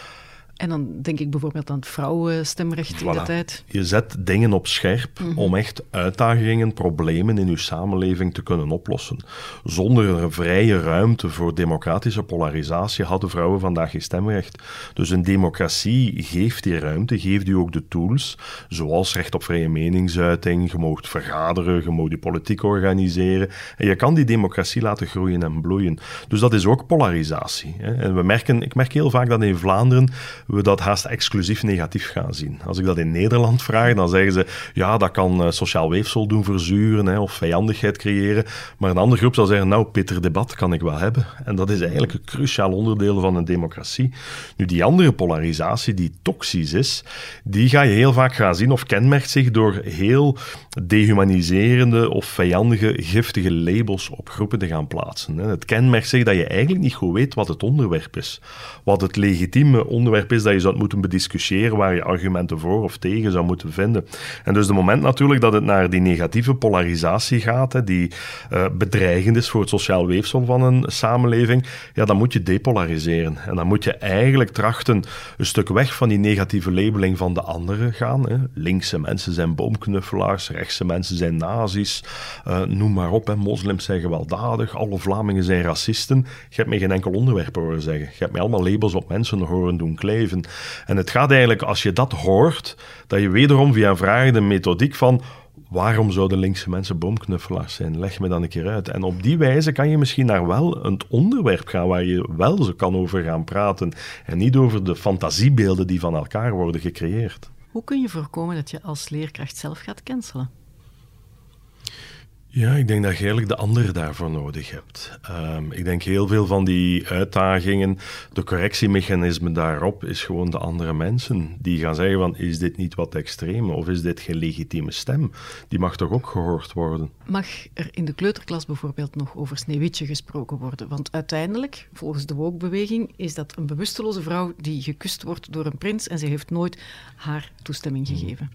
Speaker 1: En dan denk ik bijvoorbeeld aan het vrouwenstemrecht in de tijd.
Speaker 3: Je zet dingen op scherp
Speaker 1: Mhm.
Speaker 3: om echt uitdagingen, problemen in je samenleving te kunnen oplossen. Zonder een vrije ruimte voor democratische polarisatie hadden vrouwen vandaag geen stemrecht. Dus een democratie geeft die ruimte, geeft u ook de tools, zoals recht op vrije meningsuiting, je mag vergaderen, je mag je politiek organiseren. En je kan die democratie laten groeien en bloeien. Dus dat is ook polarisatie. Hè. En we merken, ik merk heel vaak dat in Vlaanderen we dat haast exclusief negatief gaan zien. Als ik dat in Nederland vraag, dan zeggen ze ja, dat kan uh, sociaal weefsel doen verzuren hè, of vijandigheid creëren. Maar een andere groep zal zeggen, nou, Peter, debat kan ik wel hebben. En dat is eigenlijk een cruciaal onderdeel van een democratie. Nu, die andere polarisatie, die toxisch is, die ga je heel vaak gaan zien of kenmerkt zich door heel dehumaniserende of vijandige, giftige labels op groepen te gaan plaatsen. Het kenmerkt zich dat je eigenlijk niet goed weet wat het onderwerp is. Wat het legitieme onderwerp is dat je zou moeten bediscussiëren, waar je argumenten voor of tegen zou moeten vinden. En dus de moment natuurlijk dat het naar die negatieve polarisatie gaat, hè, die uh, bedreigend is voor het sociaal weefsel van een samenleving, ja, dan moet je depolariseren. En dan moet je eigenlijk trachten een stuk weg van die negatieve labeling van de anderen gaan. Hè. Linkse mensen zijn boomknuffelaars, rechtse mensen zijn nazi's, uh, noem maar op. Hè. Moslims zijn gewelddadig, alle Vlamingen zijn racisten. Je hebt me geen enkel onderwerp horen zeggen. Je hebt mij allemaal labels op mensen horen doen kleven. En het gaat eigenlijk, als je dat hoort, dat je wederom via een vraag de methodiek van waarom zouden linkse mensen boomknuffelaars zijn? Leg me dan een keer uit. En op die wijze kan je misschien naar wel een onderwerp gaan waar je wel zo kan over gaan praten en niet over de fantasiebeelden die van elkaar worden gecreëerd.
Speaker 1: Hoe kun je voorkomen dat je als leerkracht zelf gaat cancelen?
Speaker 3: Ja, ik denk dat je eigenlijk de ander daarvoor nodig hebt. Um, ik denk heel veel van die uitdagingen, de correctiemechanisme daarop, is gewoon de andere mensen. Die gaan zeggen van, is dit niet wat extreem? Of is dit geen legitieme stem? Die mag toch ook gehoord worden?
Speaker 1: Mag er in de kleuterklas bijvoorbeeld nog over Sneeuwwitje gesproken worden? Want uiteindelijk, volgens de woke-beweging, is dat een bewusteloze vrouw die gekust wordt door een prins en ze heeft nooit haar toestemming gegeven.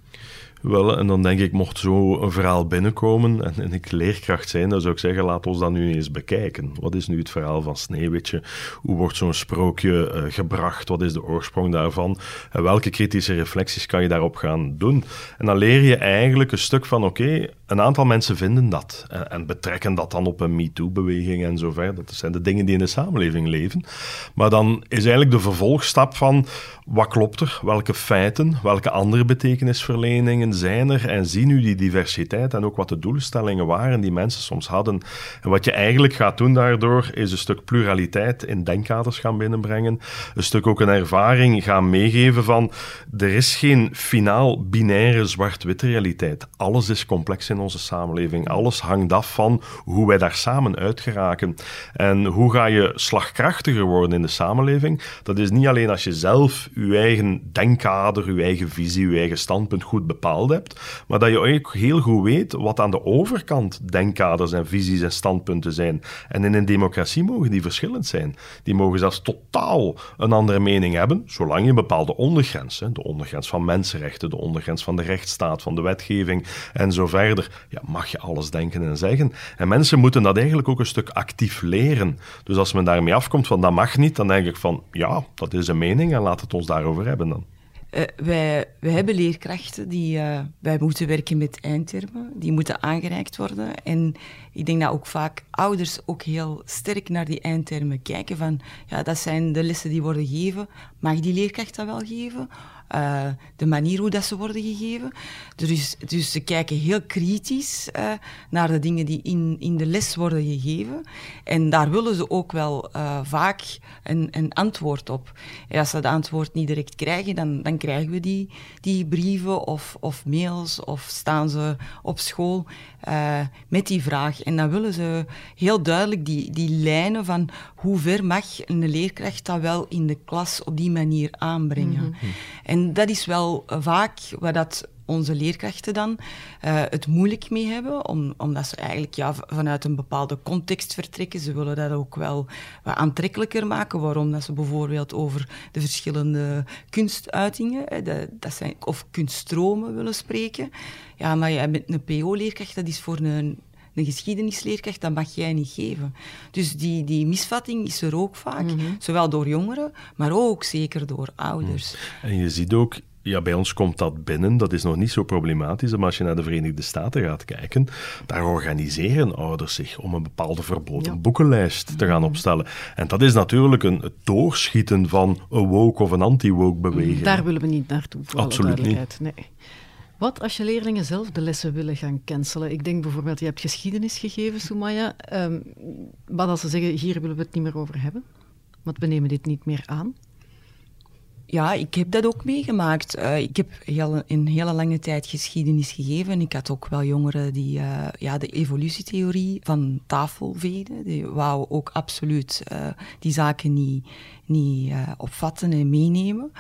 Speaker 3: Wel, en dan denk ik, mocht zo een verhaal binnenkomen en, en, ik leerkracht zijn, dan zou ik zeggen, laat ons dat nu eens bekijken. Wat is nu het verhaal van Sneeuwwitje? Hoe wordt zo'n sprookje uh, gebracht? Wat is de oorsprong daarvan? En welke kritische reflecties kan je daarop gaan doen? En dan leer je eigenlijk een stuk van, oké, een aantal mensen vinden dat en, en betrekken dat dan op een MeToo-beweging en zo verder. Dat zijn de dingen die in de samenleving leven. Maar dan is eigenlijk de vervolgstap van, wat klopt er? Welke feiten? Welke andere betekenisverleningen zijn er? En zie nu die diversiteit en ook wat de doelstellingen waren die mensen soms hadden. En wat je eigenlijk gaat doen daardoor, is een stuk pluraliteit in denkkaders gaan binnenbrengen. Een stuk ook een ervaring gaan meegeven van, er is geen finaal binaire zwart-wit realiteit. Alles is complex in onze samenleving. Alles hangt af van hoe wij daar samen uit geraken. En hoe ga je slagkrachtiger worden in de samenleving? Dat is niet alleen als je zelf je eigen denkkader, je eigen visie, je eigen standpunt goed hebt, maar dat je ook heel goed weet wat aan de overkant denkkaders en visies en standpunten zijn. En in een democratie mogen die verschillend zijn. Die mogen zelfs totaal een andere mening hebben, zolang je een bepaalde ondergrens, de ondergrens van mensenrechten, de ondergrens van de rechtsstaat, van de wetgeving en zo verder, ja, mag je alles denken en zeggen. En mensen moeten dat eigenlijk ook een stuk actief leren. Dus als men daarmee afkomt van dat mag niet, dan denk ik van ja, dat is een mening en laat het ons daarover hebben dan.
Speaker 2: Uh, wij, hebben leerkrachten die uh, wij moeten werken met eindtermen, die moeten aangereikt worden. En ik denk dat ook vaak ouders ook heel sterk naar die eindtermen kijken van ja, dat zijn de lessen die worden gegeven. Mag die leerkracht dat wel geven? Uh, de manier hoe dat ze worden gegeven. Dus, dus ze kijken heel kritisch uh, naar de dingen die in, in de les worden gegeven. En daar willen ze ook wel uh, vaak een, een antwoord op. En als ze dat antwoord niet direct krijgen, dan, dan krijgen we die, die brieven of, of mails of staan ze op school met die vraag. En dan willen ze heel duidelijk die, die lijnen van hoe ver mag een leerkracht dat wel in de klas op die manier aanbrengen. Mm -hmm. En dat is wel vaak wat dat onze leerkrachten dan uh, het moeilijk mee hebben, om, omdat ze eigenlijk ja, vanuit een bepaalde context vertrekken. Ze willen dat ook wel wat aantrekkelijker maken. Waarom? Dat ze bijvoorbeeld over de verschillende kunstuitingen de, dat zijn, of kunststromen willen spreken. Ja, maar ja, met een PO-leerkracht, dat is voor een, een geschiedenisleerkracht, dat mag jij niet geven. Dus die, die misvatting is er ook vaak, mm -hmm. zowel door jongeren, maar ook zeker door ouders.
Speaker 3: En je ziet ook, ja, bij ons komt dat binnen, dat is nog niet zo problematisch, maar als je naar de Verenigde Staten gaat kijken, daar organiseren ouders zich om een bepaalde verboden ja. boekenlijst te gaan opstellen. En dat is natuurlijk een, het doorschieten van een woke of een anti-woke beweging.
Speaker 1: Daar willen we niet naartoe, voor
Speaker 3: Absoluut niet.
Speaker 1: Nee. Wat als je leerlingen zelf de lessen willen gaan cancelen? Ik denk bijvoorbeeld, je hebt geschiedenis gegeven, Soumaya. Um, wat als ze zeggen, hier willen we het niet meer over hebben? Want we nemen dit niet meer aan.
Speaker 2: Ja, ik heb dat ook meegemaakt. Uh, ik heb heel, een hele lange tijd geschiedenis gegeven. Ik had ook wel jongeren die uh, ja, de evolutietheorie van tafel veden. Die wou ook absoluut uh, die zaken niet, niet opvatten en meenemen.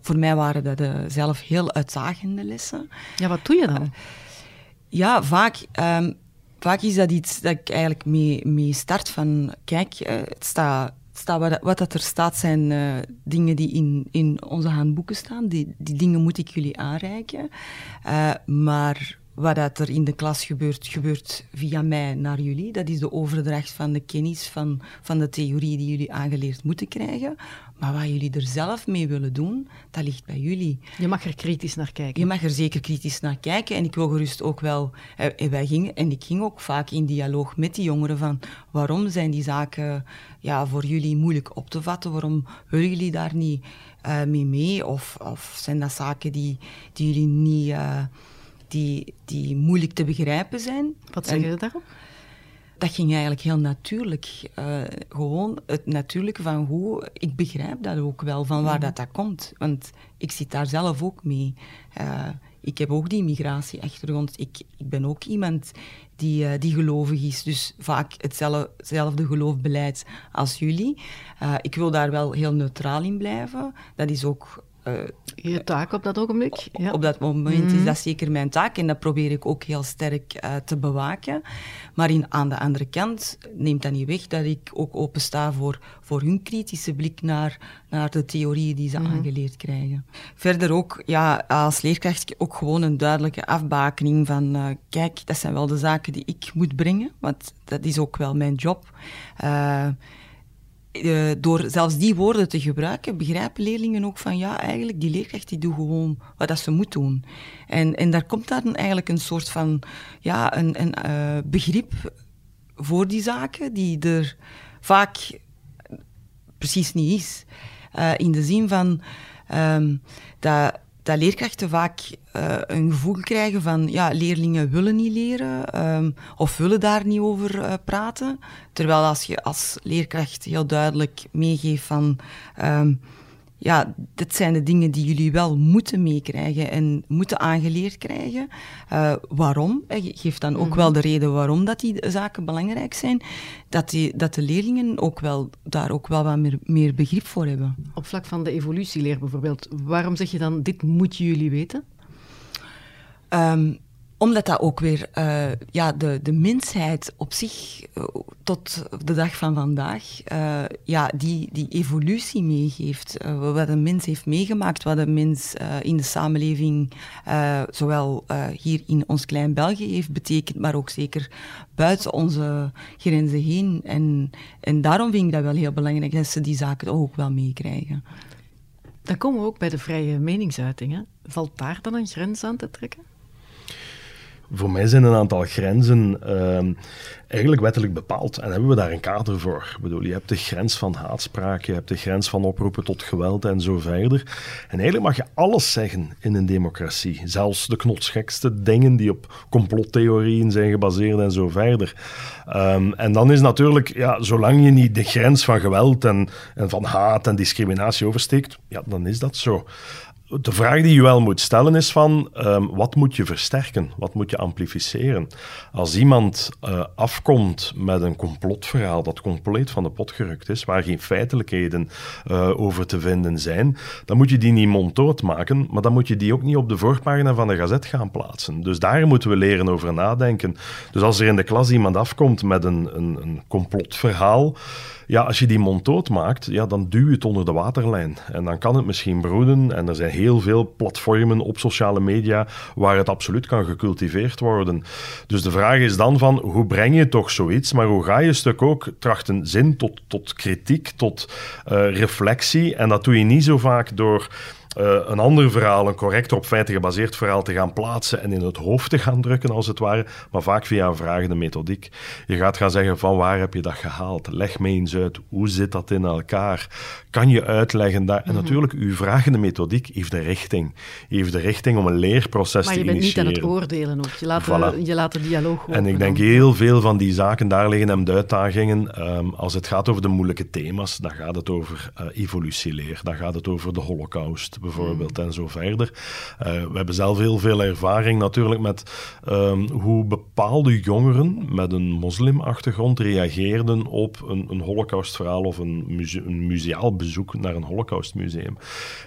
Speaker 2: voor mij waren dat zelf heel uitdagende lessen.
Speaker 1: Ja, wat doe je dan?
Speaker 2: ja, vaak... Um, vaak is dat iets dat ik eigenlijk mee, mee start van... Kijk, het staat staat wat, dat er staat zijn uh, dingen die in, in onze handboeken staan. Die, die dingen moet ik jullie aanreiken. Uh, maar wat er in de klas gebeurt, gebeurt via mij naar jullie. Dat is de overdracht van de kennis, van, van de theorie die jullie aangeleerd moeten krijgen. Maar wat jullie er zelf mee willen doen, dat ligt bij jullie.
Speaker 1: Je mag er kritisch naar kijken.
Speaker 2: Je mag er zeker kritisch naar kijken. En ik wil gerust ook wel... En, wij gingen, en ik ging ook vaak in dialoog met die jongeren van... Waarom zijn die zaken ja, voor jullie moeilijk op te vatten? Waarom willen jullie daar niet uh, mee mee? Of, of zijn dat zaken die, die jullie niet... Uh, die, die moeilijk te begrijpen zijn.
Speaker 1: Wat zeggen ze daarop?
Speaker 2: Dat ging eigenlijk heel natuurlijk. Uh, gewoon het natuurlijke van hoe... Ik begrijp dat ook wel, van waar mm. dat, dat komt. Want ik zit daar zelf ook mee. Uh, ik heb ook die migratieachtergrond. Ik, ik ben ook iemand die, uh, die gelovig is. Dus vaak hetzelfde geloofbeleid als jullie. ik wil daar wel heel neutraal in blijven. Dat is ook
Speaker 1: uh, je taak op dat ogenblik?
Speaker 2: Ja. Op dat moment mm. is dat zeker mijn taak en dat probeer ik ook heel sterk uh, te bewaken. Maar in, aan de andere kant neemt dat niet weg dat ik ook opensta voor, voor hun kritische blik naar, naar de theorieën die ze mm. aangeleerd krijgen. Verder ook, ja, als leerkracht ook gewoon een duidelijke afbakening van, uh, kijk, dat zijn wel de zaken die ik moet brengen, want dat is ook wel mijn job. Uh, door zelfs die woorden te gebruiken, begrijpen leerlingen ook van ja, eigenlijk die leerkracht die doet gewoon wat dat ze moet doen. En, en daar komt dan eigenlijk een soort van ja, een, een uh, begrip voor die zaken die er vaak precies niet is. Uh, in de zin van um, dat dat leerkrachten vaak uh, een gevoel krijgen van ja, leerlingen willen niet leren um, of willen daar niet over uh, praten. Terwijl als je als leerkracht heel duidelijk meegeeft van um, ja, dit zijn de dingen die jullie wel moeten meekrijgen en moeten aangeleerd krijgen. Uh, waarom? Je geeft dan ook wel de reden waarom dat die zaken belangrijk zijn. Dat, die, dat de leerlingen ook wel, daar ook wel wat meer, meer begrip voor hebben.
Speaker 1: Op vlak van de evolutieleer bijvoorbeeld, waarom zeg je dan, dit moeten jullie weten?
Speaker 2: Um, omdat dat ook weer uh, ja, de, de mensheid op zich uh, tot de dag van vandaag uh, ja, die, die evolutie meegeeft. wat een mens heeft meegemaakt, wat een mens in de samenleving, zowel hier in ons klein België heeft betekend, maar ook zeker buiten onze grenzen heen. En, en daarom vind ik dat wel heel belangrijk dat ze die zaken ook wel meekrijgen.
Speaker 1: Dan komen we ook bij de vrije meningsuitingen. Valt daar dan een grens aan te trekken?
Speaker 3: Voor mij zijn een aantal grenzen ehm, eigenlijk wettelijk bepaald. En hebben we daar een kader voor. Ik bedoel, je hebt de grens van haatspraak, je hebt de grens van oproepen tot geweld en zo verder. En eigenlijk mag je alles zeggen in een democratie. Zelfs de knotsgekste dingen die op complottheorieën zijn gebaseerd en zo verder. Ehm, en dan is natuurlijk, ja, zolang je niet de grens van geweld en, en van haat en discriminatie oversteekt, ja, dan is dat zo de vraag die je wel moet stellen is van, um, wat moet je versterken? Wat moet je amplificeren? Als iemand uh, afkomt met een complotverhaal dat compleet van de pot gerukt is, waar geen feitelijkheden uh, over te vinden zijn, dan moet je die niet monddood maken, maar dan moet je die ook niet op de voorpagina van de gazet gaan plaatsen. Dus daar moeten we leren over nadenken. Dus als er in de klas iemand afkomt met een, een, een complotverhaal, ja, als je die monddood maakt, ja, dan duw je het onder de waterlijn. En dan kan het misschien broeden. En er zijn heel veel platformen op sociale media waar het absoluut kan gecultiveerd worden. Dus de vraag is dan van, hoe breng je toch zoiets, maar hoe ga je stuk ook trachten zin tot, tot kritiek, tot uh, reflectie. En dat doe je niet zo vaak door uh, een ander verhaal, een correct op feiten gebaseerd verhaal te gaan plaatsen en in het hoofd te gaan drukken, als het ware, maar vaak via een vragende methodiek. Je gaat gaan zeggen van waar heb je dat gehaald? Leg me eens uit, hoe zit dat in elkaar? Kan je uitleggen dat? En mhm. natuurlijk, uw vragende methodiek heeft de richting. Heeft de richting om een leerproces te initiëren.
Speaker 1: Maar je bent niet aan het oordelen ook. Je laat, de, je laat de dialoog open.
Speaker 3: En ik denk heel veel van die zaken, daar liggen hem de uitdagingen. Um, als het gaat over de moeilijke thema's, dan gaat het over uh, evolutieleer, dan gaat het over de holocaust, bijvoorbeeld, en zo verder. Uh, we hebben zelf heel veel ervaring natuurlijk met um, hoe bepaalde jongeren met een moslimachtergrond reageerden op een, een holocaustverhaal of een, muse een museaal bezoek naar een holocaustmuseum.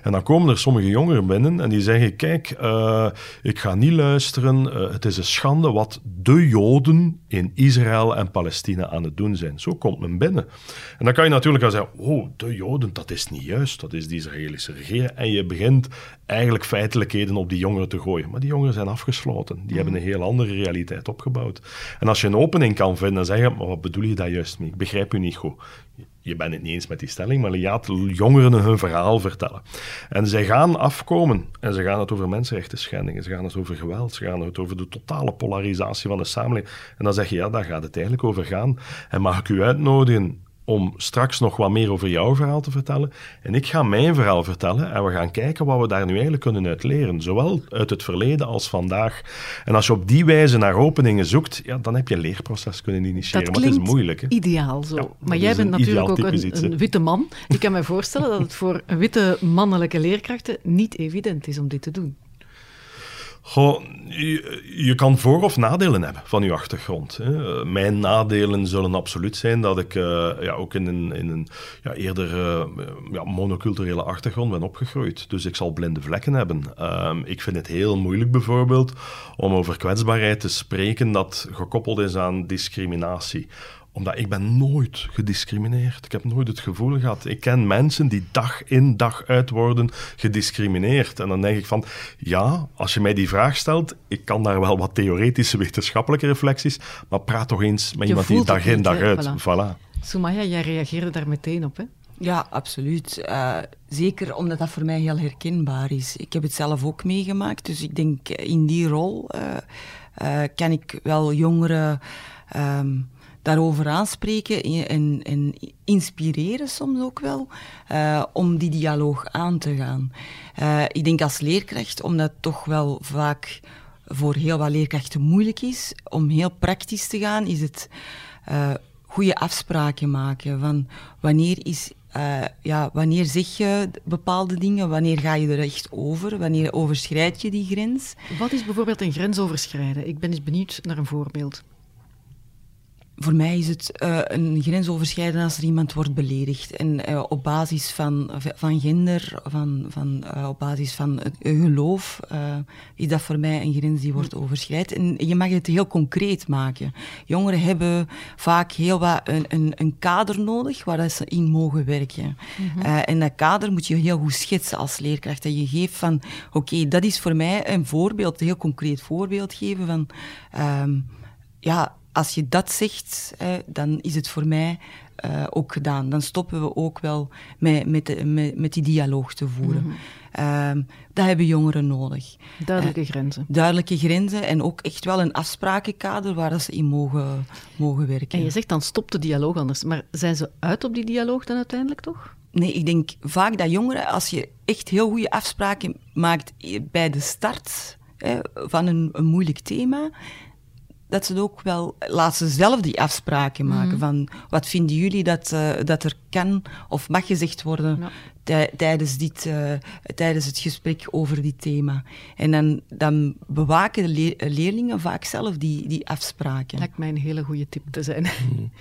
Speaker 3: En dan komen er sommige jongeren binnen en die zeggen, kijk, uh, ik ga niet luisteren, uh, het is een schande wat de Joden in Israël en Palestina aan het doen zijn. Zo komt men binnen. En dan kan je natuurlijk wel zeggen, oh, de Joden, dat is niet juist, dat is de Israëlische regering. En je begint eigenlijk feitelijkheden op die jongeren te gooien. Maar die jongeren zijn afgesloten. Die hebben een heel andere realiteit opgebouwd. En als je een opening kan vinden en zeggen, maar wat bedoel je daar juist mee? Ik begrijp u niet goed. Je bent het niet eens met die stelling, maar je laat jongeren hun verhaal vertellen. En zij gaan afkomen en ze gaan het over mensenrechten schendingen, ze gaan het over geweld, ze gaan het over de totale polarisatie van de samenleving. En dan zeg je, ja, daar gaat het eigenlijk over gaan. En mag ik u uitnodigen om straks nog wat meer over jouw verhaal te vertellen. En ik ga mijn verhaal vertellen en we gaan kijken wat we daar nu eigenlijk kunnen uit leren. Zowel uit het verleden als vandaag. En als je op die wijze naar openingen zoekt, ja, dan heb je een leerproces kunnen initiëren.
Speaker 1: Dat
Speaker 3: maar het is moeilijk. Hè?
Speaker 1: ideaal zo. maar jij bent natuurlijk ook een, een, witte man. Ik kan me voorstellen dat het voor witte mannelijke leerkrachten niet evident is om dit te doen.
Speaker 3: Goh, je, kan voor- of nadelen hebben van je achtergrond. Hè. Mijn nadelen zullen absoluut zijn dat ik uh, ja, ook in een, in een ja, eerder uh, ja, monoculturele achtergrond ben opgegroeid. Dus ik zal blinde vlekken hebben. Uh, ik vind het heel moeilijk bijvoorbeeld om over kwetsbaarheid te spreken dat gekoppeld is aan discriminatie omdat ik ben nooit gediscrimineerd. Ik heb nooit het gevoel gehad. Ik ken mensen die dag in dag uit worden gediscrimineerd. En dan denk ik van, ja, als je mij die vraag stelt, ik kan daar wel wat theoretische wetenschappelijke reflecties, maar praat toch eens met iemand die dag in dag uit. Voilà. voilà.
Speaker 1: Sumaya, jij reageerde daar meteen op, hè?
Speaker 2: Ja, absoluut. Uh, zeker omdat dat voor mij heel herkenbaar is. Ik heb het zelf ook meegemaakt, dus ik denk in die rol uh, uh, kan ik wel jongeren um, daarover aanspreken en, en inspireren soms ook wel, uh, om die dialoog aan te gaan. Uh, ik denk als leerkracht, omdat het toch wel vaak voor heel wat leerkrachten moeilijk is, om heel praktisch te gaan, is het uh, goede afspraken maken van wanneer is ja, wanneer zeg je bepaalde dingen? Wanneer ga je er echt over? Wanneer overschrijd je die grens?
Speaker 1: Wat is bijvoorbeeld een grens overschrijden? Ik ben eens benieuwd naar een voorbeeld
Speaker 2: voor mij is het uh, een grens overschrijden als er iemand wordt beledigd. En uh, op basis van, van gender, van, van, uh, op basis van geloof, is dat voor mij een grens die wordt overschrijd. En je mag het heel concreet maken. Jongeren hebben vaak heel wat een, een, een kader nodig waar ze in mogen werken. Mm -hmm. en dat kader moet je heel goed schetsen als leerkracht. Dat je geeft van, oké, okay, dat is voor mij een voorbeeld, een heel concreet voorbeeld geven van, um, ja als je dat zegt, dan is het voor mij uh, ook gedaan. Dan stoppen we ook wel met, met, de, met, met die dialoog te voeren. Mm dat hebben jongeren nodig.
Speaker 1: Duidelijke uh, grenzen.
Speaker 2: Duidelijke grenzen en ook echt wel een afsprakenkader waar ze in mogen, mogen werken.
Speaker 1: En je zegt dan stop de dialoog anders. Maar zijn ze uit op die dialoog dan uiteindelijk toch?
Speaker 2: Nee, ik denk vaak dat jongeren, als je echt heel goede afspraken maakt bij de start hè, van een, een moeilijk thema, dat ze ook wel, laat ze zelf die afspraken maken mhm. van wat vinden jullie dat, uh, dat er kan of mag gezegd worden tijdens, dit, uh, tijdens het gesprek over dit thema. En dan, dan bewaken de leerlingen vaak zelf die, die afspraken.
Speaker 1: Lijkt mij een hele goede tip te zijn. Hmm.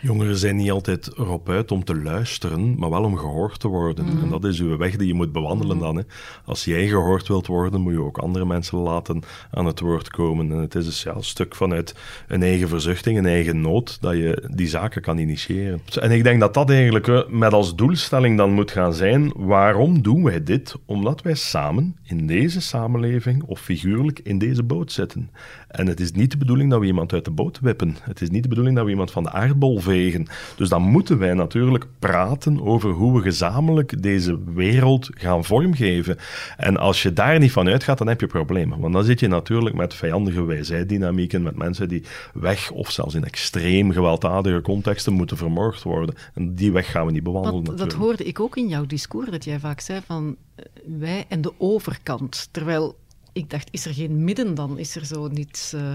Speaker 3: Jongeren zijn niet altijd erop uit om te luisteren, maar wel om gehoord te worden. Hmm. En dat is uw weg die je moet bewandelen dan. Hè. Als jij gehoord wilt worden, moet je ook andere mensen laten aan het woord komen. En het is dus ja, een stuk vanuit een eigen verzuchting, een eigen nood, dat je die zaken kan initiëren. En ik denk dat dat eigenlijk met als doelstelling dan moet gaan zijn waarom doen wij dit? Omdat wij samen in deze samenleving of figuurlijk in deze boot zitten. En het is niet de bedoeling dat we iemand uit de boot wippen. Het is niet de bedoeling dat we iemand van de aardbol vegen. Dus dan moeten wij natuurlijk praten over hoe we gezamenlijk deze wereld gaan vormgeven. En als je daar niet van uitgaat, dan heb je problemen. Want dan zit je natuurlijk met vijandige wijsheid-dynamieken, met mensen die weg of zelfs in extreem gewelddadige contexten moeten vermoord worden. En die weg gaan we niet bewandelen.
Speaker 1: Dat, dat hoorde ik ook in jouw discours, dat jij vaak zei van eh, wij en de overkant. Terwijl ik dacht, is er geen midden dan? Is er zo niets... Uh...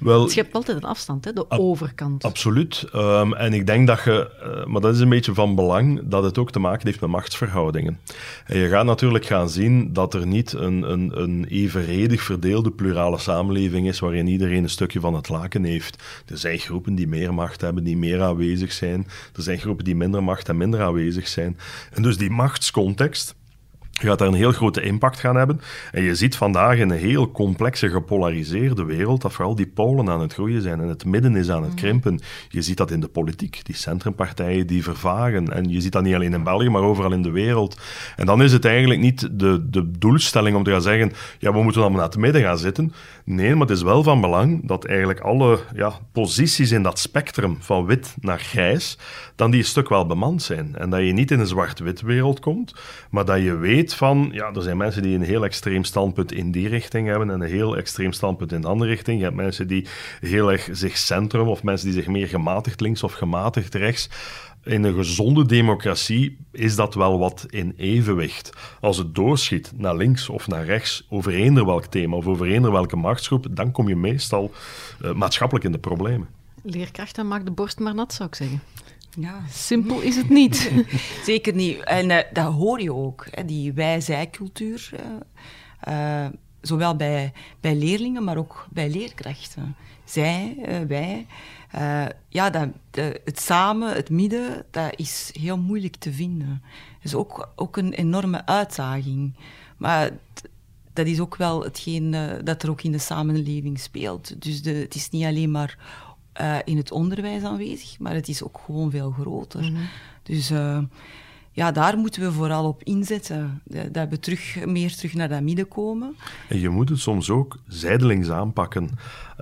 Speaker 1: Wel, je hebt altijd een afstand, hè, de overkant.
Speaker 3: Absoluut. Um, en ik denk dat je, uh, maar dat is een beetje van belang, dat het ook te maken heeft met machtsverhoudingen. En je gaat natuurlijk gaan zien dat er niet een, een, een evenredig verdeelde plurale samenleving is waarin iedereen een stukje van het laken heeft. Er zijn groepen die meer macht hebben, die meer aanwezig zijn. Er zijn groepen die minder macht en minder aanwezig zijn. En dus die machtscontext gaat daar een heel grote impact gaan hebben. En je ziet vandaag in een heel complexe, gepolariseerde wereld dat vooral die polen aan het groeien zijn en het midden is aan het mhm. krimpen. Je ziet dat in de politiek, die centrumpartijen die vervagen. En je ziet dat niet alleen in België, maar overal in de wereld. En dan is het eigenlijk niet de, de doelstelling om te gaan zeggen, ja, we moeten allemaal naar het midden gaan zitten. Nee, maar het is wel van belang dat eigenlijk alle ja, posities in dat spectrum van wit naar grijs, dan die een stuk wel bemand zijn. En dat je niet in een zwart-wit wereld komt, maar dat je weet van, ja, er zijn mensen die een heel extreem standpunt in die richting hebben en een heel extreem standpunt in de andere richting. Je hebt mensen die heel erg zich centrum, of mensen die zich meer gematigd links of gematigd rechts in een gezonde democratie is dat wel wat in evenwicht. Als het doorschiet naar links of naar rechts over eender welk thema of over eender welke machtsgroep, dan kom je meestal uh, maatschappelijk in de problemen.
Speaker 1: Leerkrachten maakt de borst maar nat, zou ik zeggen. Ja. Simpel is het niet.
Speaker 2: Zeker niet. En uh, dat hoor je ook, hè, die wij-zij-cultuur. Uh, zowel bij, bij leerlingen, maar ook bij leerkrachten. Zij, wij. Ja, dat, de, het samen, het midden, dat is heel moeilijk te vinden. Dat is ook, ook een enorme uitdaging. Maar dat is ook wel hetgeen dat er ook in de samenleving speelt. Dus de, het is niet alleen maar uh, in het onderwijs aanwezig, maar het is ook gewoon veel groter. Mhm. Dus ja, daar moeten we vooral op inzetten. Dat we terug, meer terug naar dat midden komen.
Speaker 3: En je moet het soms ook zijdelings aanpakken.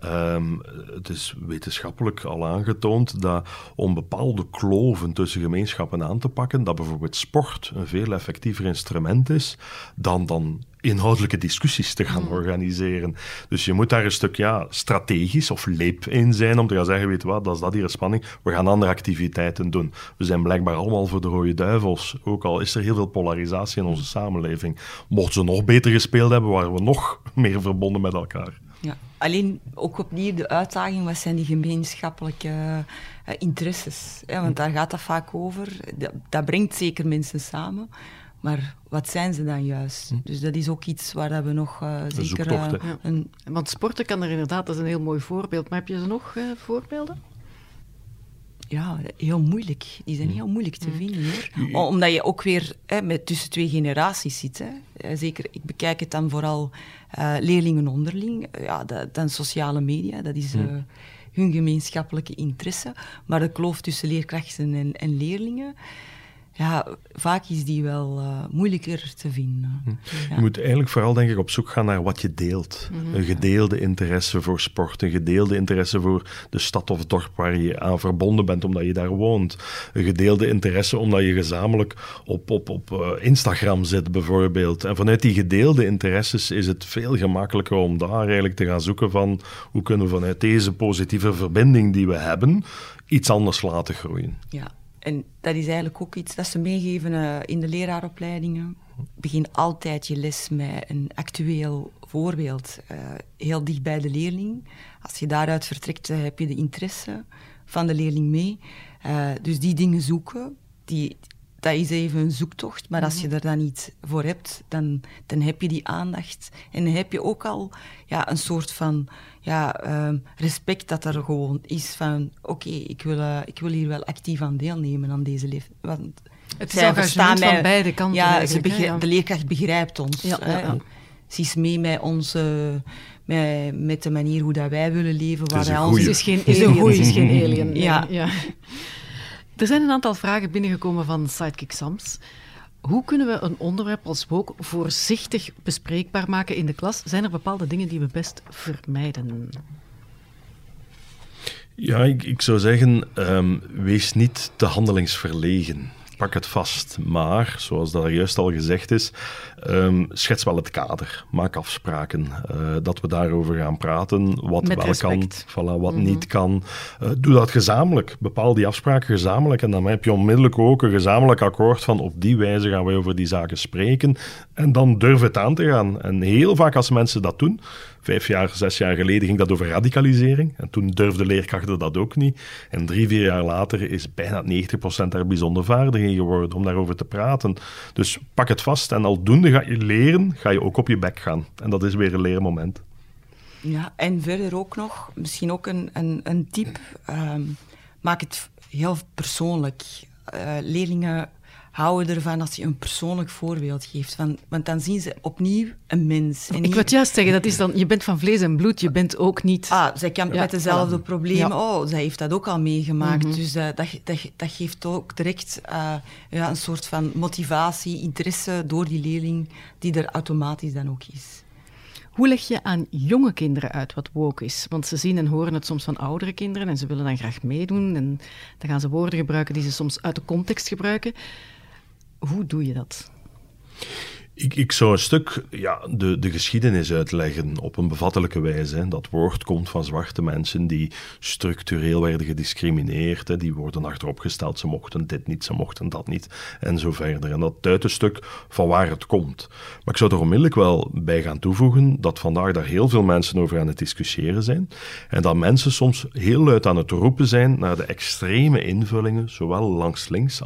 Speaker 3: Um, het is wetenschappelijk al aangetoond dat om bepaalde kloven tussen gemeenschappen aan te pakken, dat bijvoorbeeld sport een veel effectiever instrument is dan, dan inhoudelijke discussies te gaan mm. organiseren. Dus je moet daar een stuk ja, strategisch of leep in zijn om te gaan zeggen, weet je wat, dat is dat hier een spanning, we gaan andere activiteiten doen. We zijn blijkbaar allemaal voor de rode duivels, ook al is er heel veel polarisatie in onze samenleving. Mochten ze nog beter gespeeld hebben, waren we nog meer verbonden met elkaar.
Speaker 2: Ja, alleen ook opnieuw de uitdaging, wat zijn die gemeenschappelijke uh, interesses? Want daar gaat dat vaak over. Dat, dat brengt zeker mensen samen. Maar wat zijn ze dan juist? Hm. Dus dat is ook iets waar we nog uh, zeker... Uh,
Speaker 1: een... Want sporten kan er inderdaad, dat is een heel mooi voorbeeld. Maar heb je ze nog uh, voorbeelden?
Speaker 2: Ja, heel moeilijk. Die zijn hm. heel moeilijk te hm. vinden. Hoor. Omdat je ook weer hè, met tussen twee generaties zit. Hè. Zeker, ik bekijk het dan vooral leerlingen onderling. Ja, dan sociale media, dat is hun gemeenschappelijke interesse. Maar de kloof tussen leerkrachten en, en leerlingen ja, vaak is die wel uh, moeilijker te vinden. Hm.
Speaker 3: Je moet eigenlijk vooral denk ik op zoek gaan naar wat je deelt. Mhm. Een gedeelde interesse voor sport, een gedeelde interesse voor de stad of dorp waar je aan verbonden bent omdat je daar woont. Een gedeelde interesse omdat je gezamenlijk op, op, op uh, Instagram zit bijvoorbeeld. En vanuit die gedeelde interesses is het veel gemakkelijker om daar eigenlijk te gaan zoeken van hoe kunnen we vanuit deze positieve verbinding die we hebben iets anders laten groeien.
Speaker 2: Ja. En dat is eigenlijk ook iets dat ze meegeven uh, in de leraaropleidingen. Begin altijd je les met een actueel voorbeeld, uh, heel dicht bij de leerling. Als je daaruit vertrekt, uh, heb je de interesse van de leerling mee. dus die dingen zoeken, die, dat is even een zoektocht. Maar als je mhm. er dan niet voor hebt, dan, dan heb je die aandacht. En dan heb je ook al ja, een soort van ja, ehm, respect dat er gewoon is van... Oké, ik, wil, uh, ik wil hier wel actief aan deelnemen aan deze leven. Want
Speaker 1: het is engagement van beide kanten
Speaker 2: ja, ze ja, de leerkracht begrijpt ons. Ja, ja, Ze is mee met onze... Met, met de manier hoe dat wij willen leven.
Speaker 3: Waar het
Speaker 1: is, is geen alien. Is, is geen alien. Ja. ja. Er zijn een aantal vragen binnengekomen van Sidekick Sams. Hoe kunnen we een onderwerp als woke voorzichtig bespreekbaar maken in de klas? Zijn er bepaalde dingen die we best vermijden?
Speaker 3: Ja, ik, zou zeggen, um, wees niet te handelingsverlegen pak het vast. Maar, zoals dat juist al gezegd is, um, schets wel het kader. Maak afspraken. Uh, dat we daarover gaan praten. Wat
Speaker 1: Met
Speaker 3: wel kan, voilà, wat mhm. niet kan. Uh, doe dat gezamenlijk. Bepaal die afspraken gezamenlijk. En dan heb je onmiddellijk ook een gezamenlijk akkoord van op die wijze gaan wij over die zaken spreken. En dan durf het aan te gaan. En heel vaak als mensen dat doen, Vijf jaar, zes jaar geleden ging dat over radicalisering. En toen durfden leerkrachten dat ook niet. En drie, vier jaar later is bijna 90% daar bijzonder vaardig in geworden om daarover te praten. Dus pak het vast en aldoende ga je leren, ga je ook op je bek gaan. En dat is weer een leermoment.
Speaker 2: Ja, en verder ook nog, misschien ook een, een, een tip. Ehm, maak het heel persoonlijk. Uh, leerlingen houden ervan als je een persoonlijk voorbeeld geeft. Van, want dan zien ze opnieuw een mens.
Speaker 1: En ik wil juist zeggen, dat is dan, je bent van vlees en bloed, je bent ook niet...
Speaker 2: Ah, zij kampt met dezelfde problemen. Oh, zij heeft dat ook al meegemaakt. Mhm. Dus uh, dat, dat, dat geeft ook direct uh, ja, een soort van motivatie, interesse door die leerling, die er automatisch dan ook is.
Speaker 1: Hoe leg je aan jonge kinderen uit wat woke is? Want ze zien en horen het soms van oudere kinderen en ze willen dan graag meedoen. En dan gaan ze woorden gebruiken die ze soms uit de context gebruiken. Hoe doe je dat?
Speaker 3: Ik, ik zou een stuk ja, de, de geschiedenis uitleggen op een bevattelijke wijze. Dat woord komt van zwarte mensen die structureel werden gediscrimineerd. Die worden achterop ze mochten dit niet, ze mochten dat niet, en zo verder. En dat duidt een stuk van waar het komt. Maar ik zou er onmiddellijk wel bij gaan toevoegen dat vandaag daar heel veel mensen over aan het discussiëren zijn. En dat mensen soms heel luid aan het roepen zijn naar de extreme invullingen, zowel langs links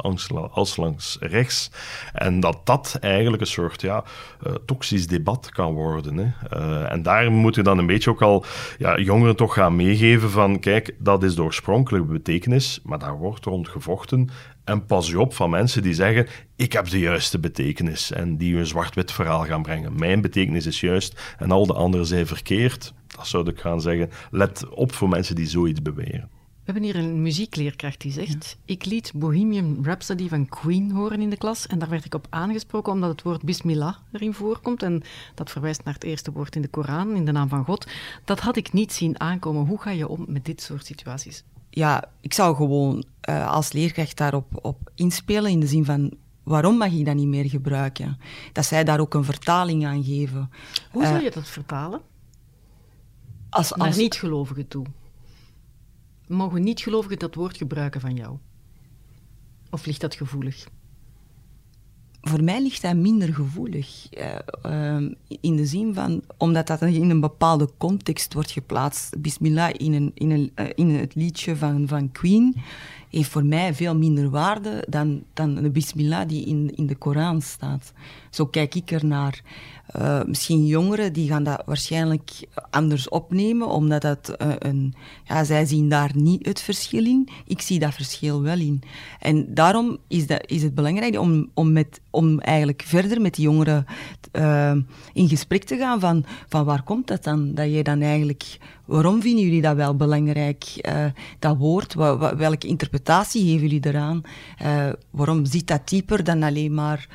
Speaker 3: als langs rechts. En dat dat eigenlijk een soort ja, uh, toxisch debat kan worden. Hè. Uh, en daar moet je dan een beetje ook al ja, jongeren toch gaan meegeven van kijk, dat is de oorspronkelijke betekenis, maar daar wordt rond gevochten. En pas je op van mensen die zeggen, ik heb de juiste betekenis en die een zwart-wit verhaal gaan brengen. Mijn betekenis is juist en al de anderen zijn verkeerd. Dat zou ik gaan zeggen. Let op voor mensen die zoiets beweren.
Speaker 1: We hebben hier een muziekleerkracht die zegt: Ik liet Bohemian Rhapsody van Queen horen in de klas. En daar werd ik op aangesproken omdat het woord Bismillah erin voorkomt. En dat verwijst naar het eerste woord in de Koran, in de naam van God. Dat had ik niet zien aankomen. Hoe ga je om met dit soort situaties?
Speaker 2: Ja, ik zou gewoon uh, als leerkracht daarop op inspelen. In de zin van: waarom mag ik dat niet meer gebruiken? Dat zij daar ook een vertaling aan geven.
Speaker 1: Hoe uh, zou je dat vertalen? Als, als... Naar niet-gelovigen toe mogen niet-gelovigen dat woord gebruiken van jou? Of ligt dat gevoelig?
Speaker 2: Voor mij ligt dat minder gevoelig. Uh, in de zin van, omdat dat in een bepaalde context wordt geplaatst. Bismillah in, een, in, een, uh, in het liedje van, van Queen heeft voor mij veel minder waarde dan, dan de Bismillah die in, in de Koran staat. Zo kijk ik ernaar. Uh, misschien jongeren die gaan dat waarschijnlijk anders opnemen, omdat dat uh, een, ja, zij zien daar niet het verschil in. Ik zie dat verschil wel in. En daarom is, dat, is het belangrijk om, om, met, om eigenlijk verder met die jongeren uh, in gesprek te gaan van, van waar komt dat dan? Dat je dan eigenlijk, waarom vinden jullie dat wel belangrijk, dat woord? welke interpretatie interpretatie geven jullie eraan? Uh, waarom zit dat dieper dan alleen maar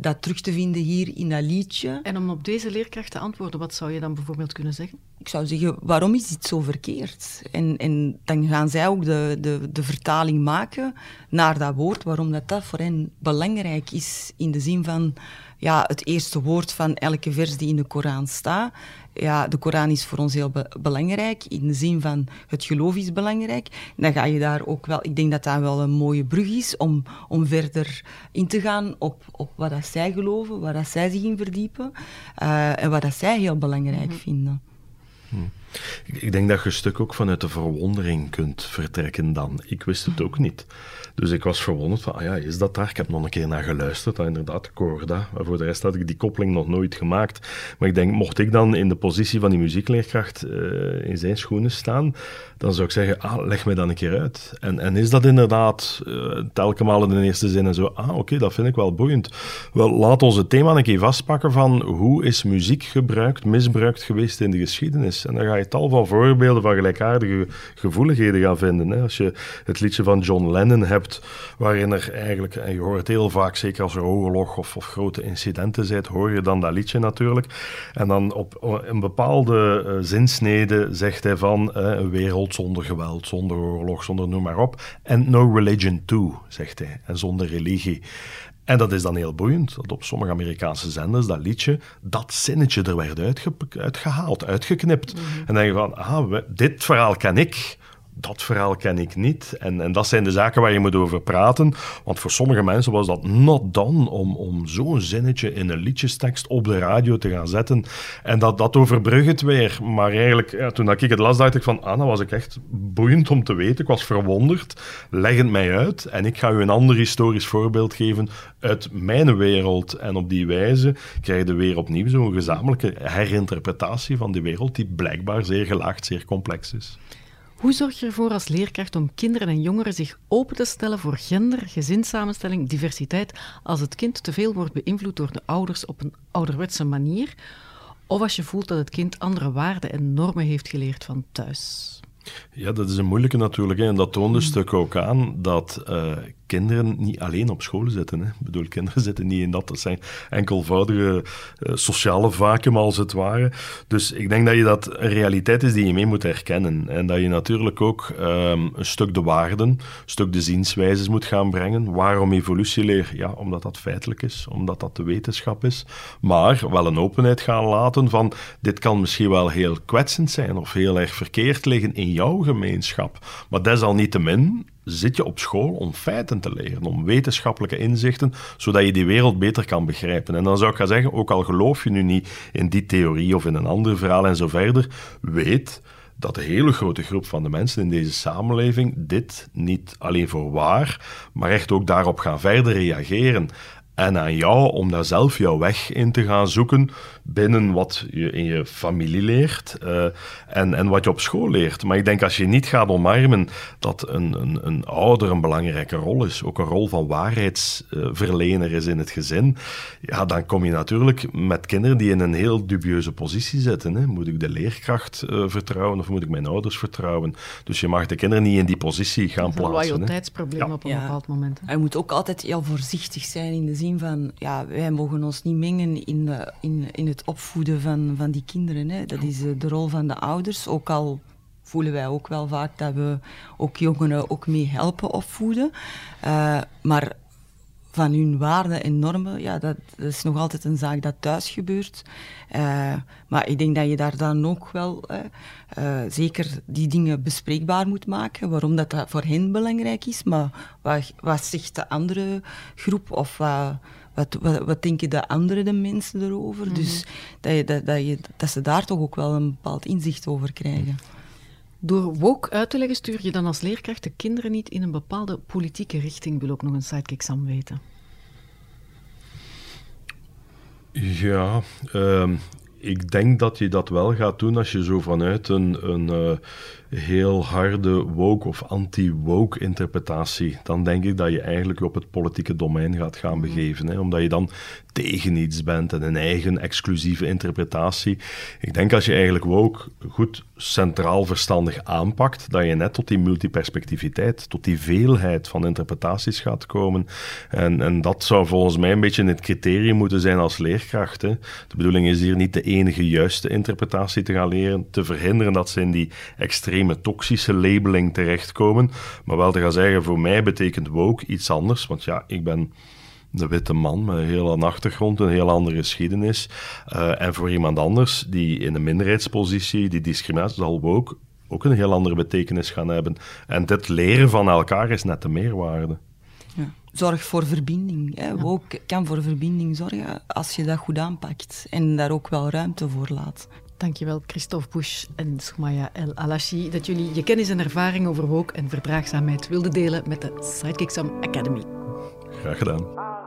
Speaker 2: dat terug te vinden hier in dat liedje?
Speaker 1: En om op deze leerkracht te antwoorden, wat zou je dan bijvoorbeeld kunnen zeggen?
Speaker 2: Ik zou zeggen, waarom is dit zo verkeerd? En, en dan gaan zij ook de, de, de vertaling maken naar dat woord, waarom dat, dat voor hen belangrijk is in de zin van ja, het eerste woord van elke vers die in de Koran staat. Ja, de Koran is voor ons heel belangrijk, in de zin van het geloof is belangrijk. En dan ga je daar ook wel, ik denk dat dat wel een mooie brug is om, om verder in te gaan op, op wat dat zij geloven, waar dat zij zich in verdiepen uh, en wat dat zij heel belangrijk mm -hmm. vinden.
Speaker 3: Hm. Ik denk dat je een stuk ook vanuit de verwondering kunt vertrekken dan. Ik wist het ook niet. Dus ik was verwonderd van, ah ja, is dat daar? Ik heb nog een keer naar geluisterd, ah, inderdaad, Corda. Maar voor de rest had ik die koppeling nog nooit gemaakt. Maar ik denk, mocht ik dan in de positie van die muziekleerkracht uh, in zijn schoenen staan, dan zou ik zeggen, ah, leg me dan een keer uit. En, en is dat inderdaad uh, telkens in de eerste zin en zo, ah, oké, dat vind ik wel boeiend. Wel, laat ons het thema een keer vastpakken van hoe is muziek gebruikt, misbruikt geweest in de geschiedenis. En dan ga je tal van voorbeelden van gelijkaardige gevoeligheden gaan vinden. Hè. Als je het liedje van John Lennon hebt, waarin er eigenlijk, en je hoort heel vaak, zeker als er oorlog of, of grote incidenten zijn, hoor je dan dat liedje natuurlijk. En dan op een bepaalde uh, zinsnede zegt hij van uh, een wereld zonder geweld, zonder oorlog, zonder noem maar op. And no religion too, zegt hij. En zonder religie. En dat is dan heel boeiend, dat op sommige Amerikaanse zenders dat liedje, dat zinnetje er werd uitgehaald, uitgeknipt. Mhm. En dan denk je van, ah, dit verhaal ken ik dat verhaal ken ik niet. En, en dat zijn de zaken waar je moet over praten. Want voor sommige mensen was dat not done om, om zo'n zinnetje in een liedjestekst op de radio te gaan zetten. En dat, dat overbrug het weer. Maar eigenlijk, ja, toen ik het las, dacht ik van, ah, dat was ik echt boeiend om te weten. Ik was verwonderd. Leg het mij uit. En ik ga u een ander historisch voorbeeld geven uit mijn wereld. En op die wijze krijg je weer opnieuw zo'n gezamenlijke herinterpretatie van die wereld, die blijkbaar zeer gelaagd, zeer complex is.
Speaker 1: Hoe zorg je ervoor als leerkracht om kinderen en jongeren zich open te stellen voor gender, gezinssamenstelling, diversiteit, als het kind te veel wordt beïnvloed door de ouders op een ouderwetse manier, of als je voelt dat het kind andere waarden en normen heeft geleerd van thuis?
Speaker 3: Ja, dat is een moeilijke natuurlijk. Hè. En dat toont een mm. stuk ook aan dat uh, kinderen niet alleen op school zitten. Hè. Ik bedoel, kinderen zitten niet in dat. Dat zijn enkelvoudige uh, sociale vacuüm, als het ware. Dus ik denk dat je dat een realiteit is die je mee moet herkennen. En dat je natuurlijk ook um, een stuk de waarden, een stuk de zienswijzes moet gaan brengen. Waarom evolutieleer? Ja, omdat dat feitelijk is, omdat dat de wetenschap is. Maar wel een openheid gaan laten van dit kan misschien wel heel kwetsend zijn of heel erg verkeerd liggen in jouw gemeenschap. Maar desalniettemin zit je op school om feiten te leren, om wetenschappelijke inzichten, zodat je die wereld beter kan begrijpen. En dan zou ik gaan zeggen, ook al geloof je nu niet in die theorie of in een ander verhaal en zo verder, weet dat de hele grote groep van de mensen in deze samenleving dit niet alleen voor waar, maar echt ook daarop gaan verder reageren. En aan jou om daar zelf jouw weg in te gaan zoeken binnen wat je in je familie leert uh, en, en wat je op school leert. Maar ik denk als je niet gaat omarmen dat een, een, een ouder een belangrijke rol is, ook een rol van waarheidsverlener is in het gezin, ja, dan kom je natuurlijk met kinderen die in een heel dubieuze positie zitten. Hè. Moet ik de leerkracht uh, vertrouwen of moet ik mijn ouders vertrouwen? Dus je mag de kinderen niet in die positie gaan plaatsen.
Speaker 1: Een loyaliteitsprobleem ja. op een ja. bepaald moment.
Speaker 2: Hè. Je moet ook altijd heel voorzichtig zijn in de zin van, ja, wij mogen ons niet mengen in, de, in, in het opvoeden van, van die kinderen. Hè. Dat is eh, de rol van de ouders, ook al voelen wij ook wel vaak dat we ook jongeren ook mee helpen opvoeden. Uh, maar van hun waarden en normen, ja, dat, is nog altijd een zaak dat thuis gebeurt. Uh, maar ik denk dat je daar dan ook wel uh, zeker die dingen bespreekbaar moet maken, waarom dat, dat voor hen belangrijk is. Maar wat, wat zegt de andere groep of wat, wat, wat, denken de andere de mensen erover? Mhm. Dus dat, je, dat, dat, je, dat ze daar toch ook wel een bepaald inzicht over krijgen.
Speaker 1: Door woke uit te leggen stuur je dan als leerkracht de kinderen niet in een bepaalde politieke richting, wil ook nog een sidekick Sam weten.
Speaker 3: Ja, uh, ik denk dat je dat wel gaat doen als je zo vanuit een, een uh, heel harde woke of anti-woke interpretatie, dan denk ik dat je eigenlijk op het politieke domein gaat gaan mhm. begeven. Hè? Omdat je dan tegen iets bent en een eigen exclusieve interpretatie. Ik denk als je eigenlijk woke goed centraal verstandig aanpakt, dat je net tot die multiperspectiviteit, tot die veelheid van interpretaties gaat komen. En, en dat zou volgens mij een beetje het criterium moeten zijn als leerkracht. Hè. De bedoeling is hier niet de enige juiste interpretatie te gaan leren, te verhinderen dat ze in die extreme toxische labeling terechtkomen, maar wel te gaan zeggen, voor mij betekent woke iets anders, want ja, ik ben de witte man met een heel andere achtergrond, een heel andere geschiedenis. Uh, en voor iemand anders die in een minderheidspositie, die discriminatie zal ook, ook een heel andere betekenis gaan hebben. En dit leren van elkaar is net de meerwaarde.
Speaker 2: Ja. Zorg voor verbinding. Hè. Ja. Ook kan voor verbinding zorgen als je dat goed aanpakt en daar ook wel ruimte voor laat.
Speaker 1: Dankjewel Christophe Bush en Soumaya El Alashi dat jullie je kennis en ervaring over woke en verdraagzaamheid wilden delen met de Sidekicksam Academy.
Speaker 3: Graag gedaan.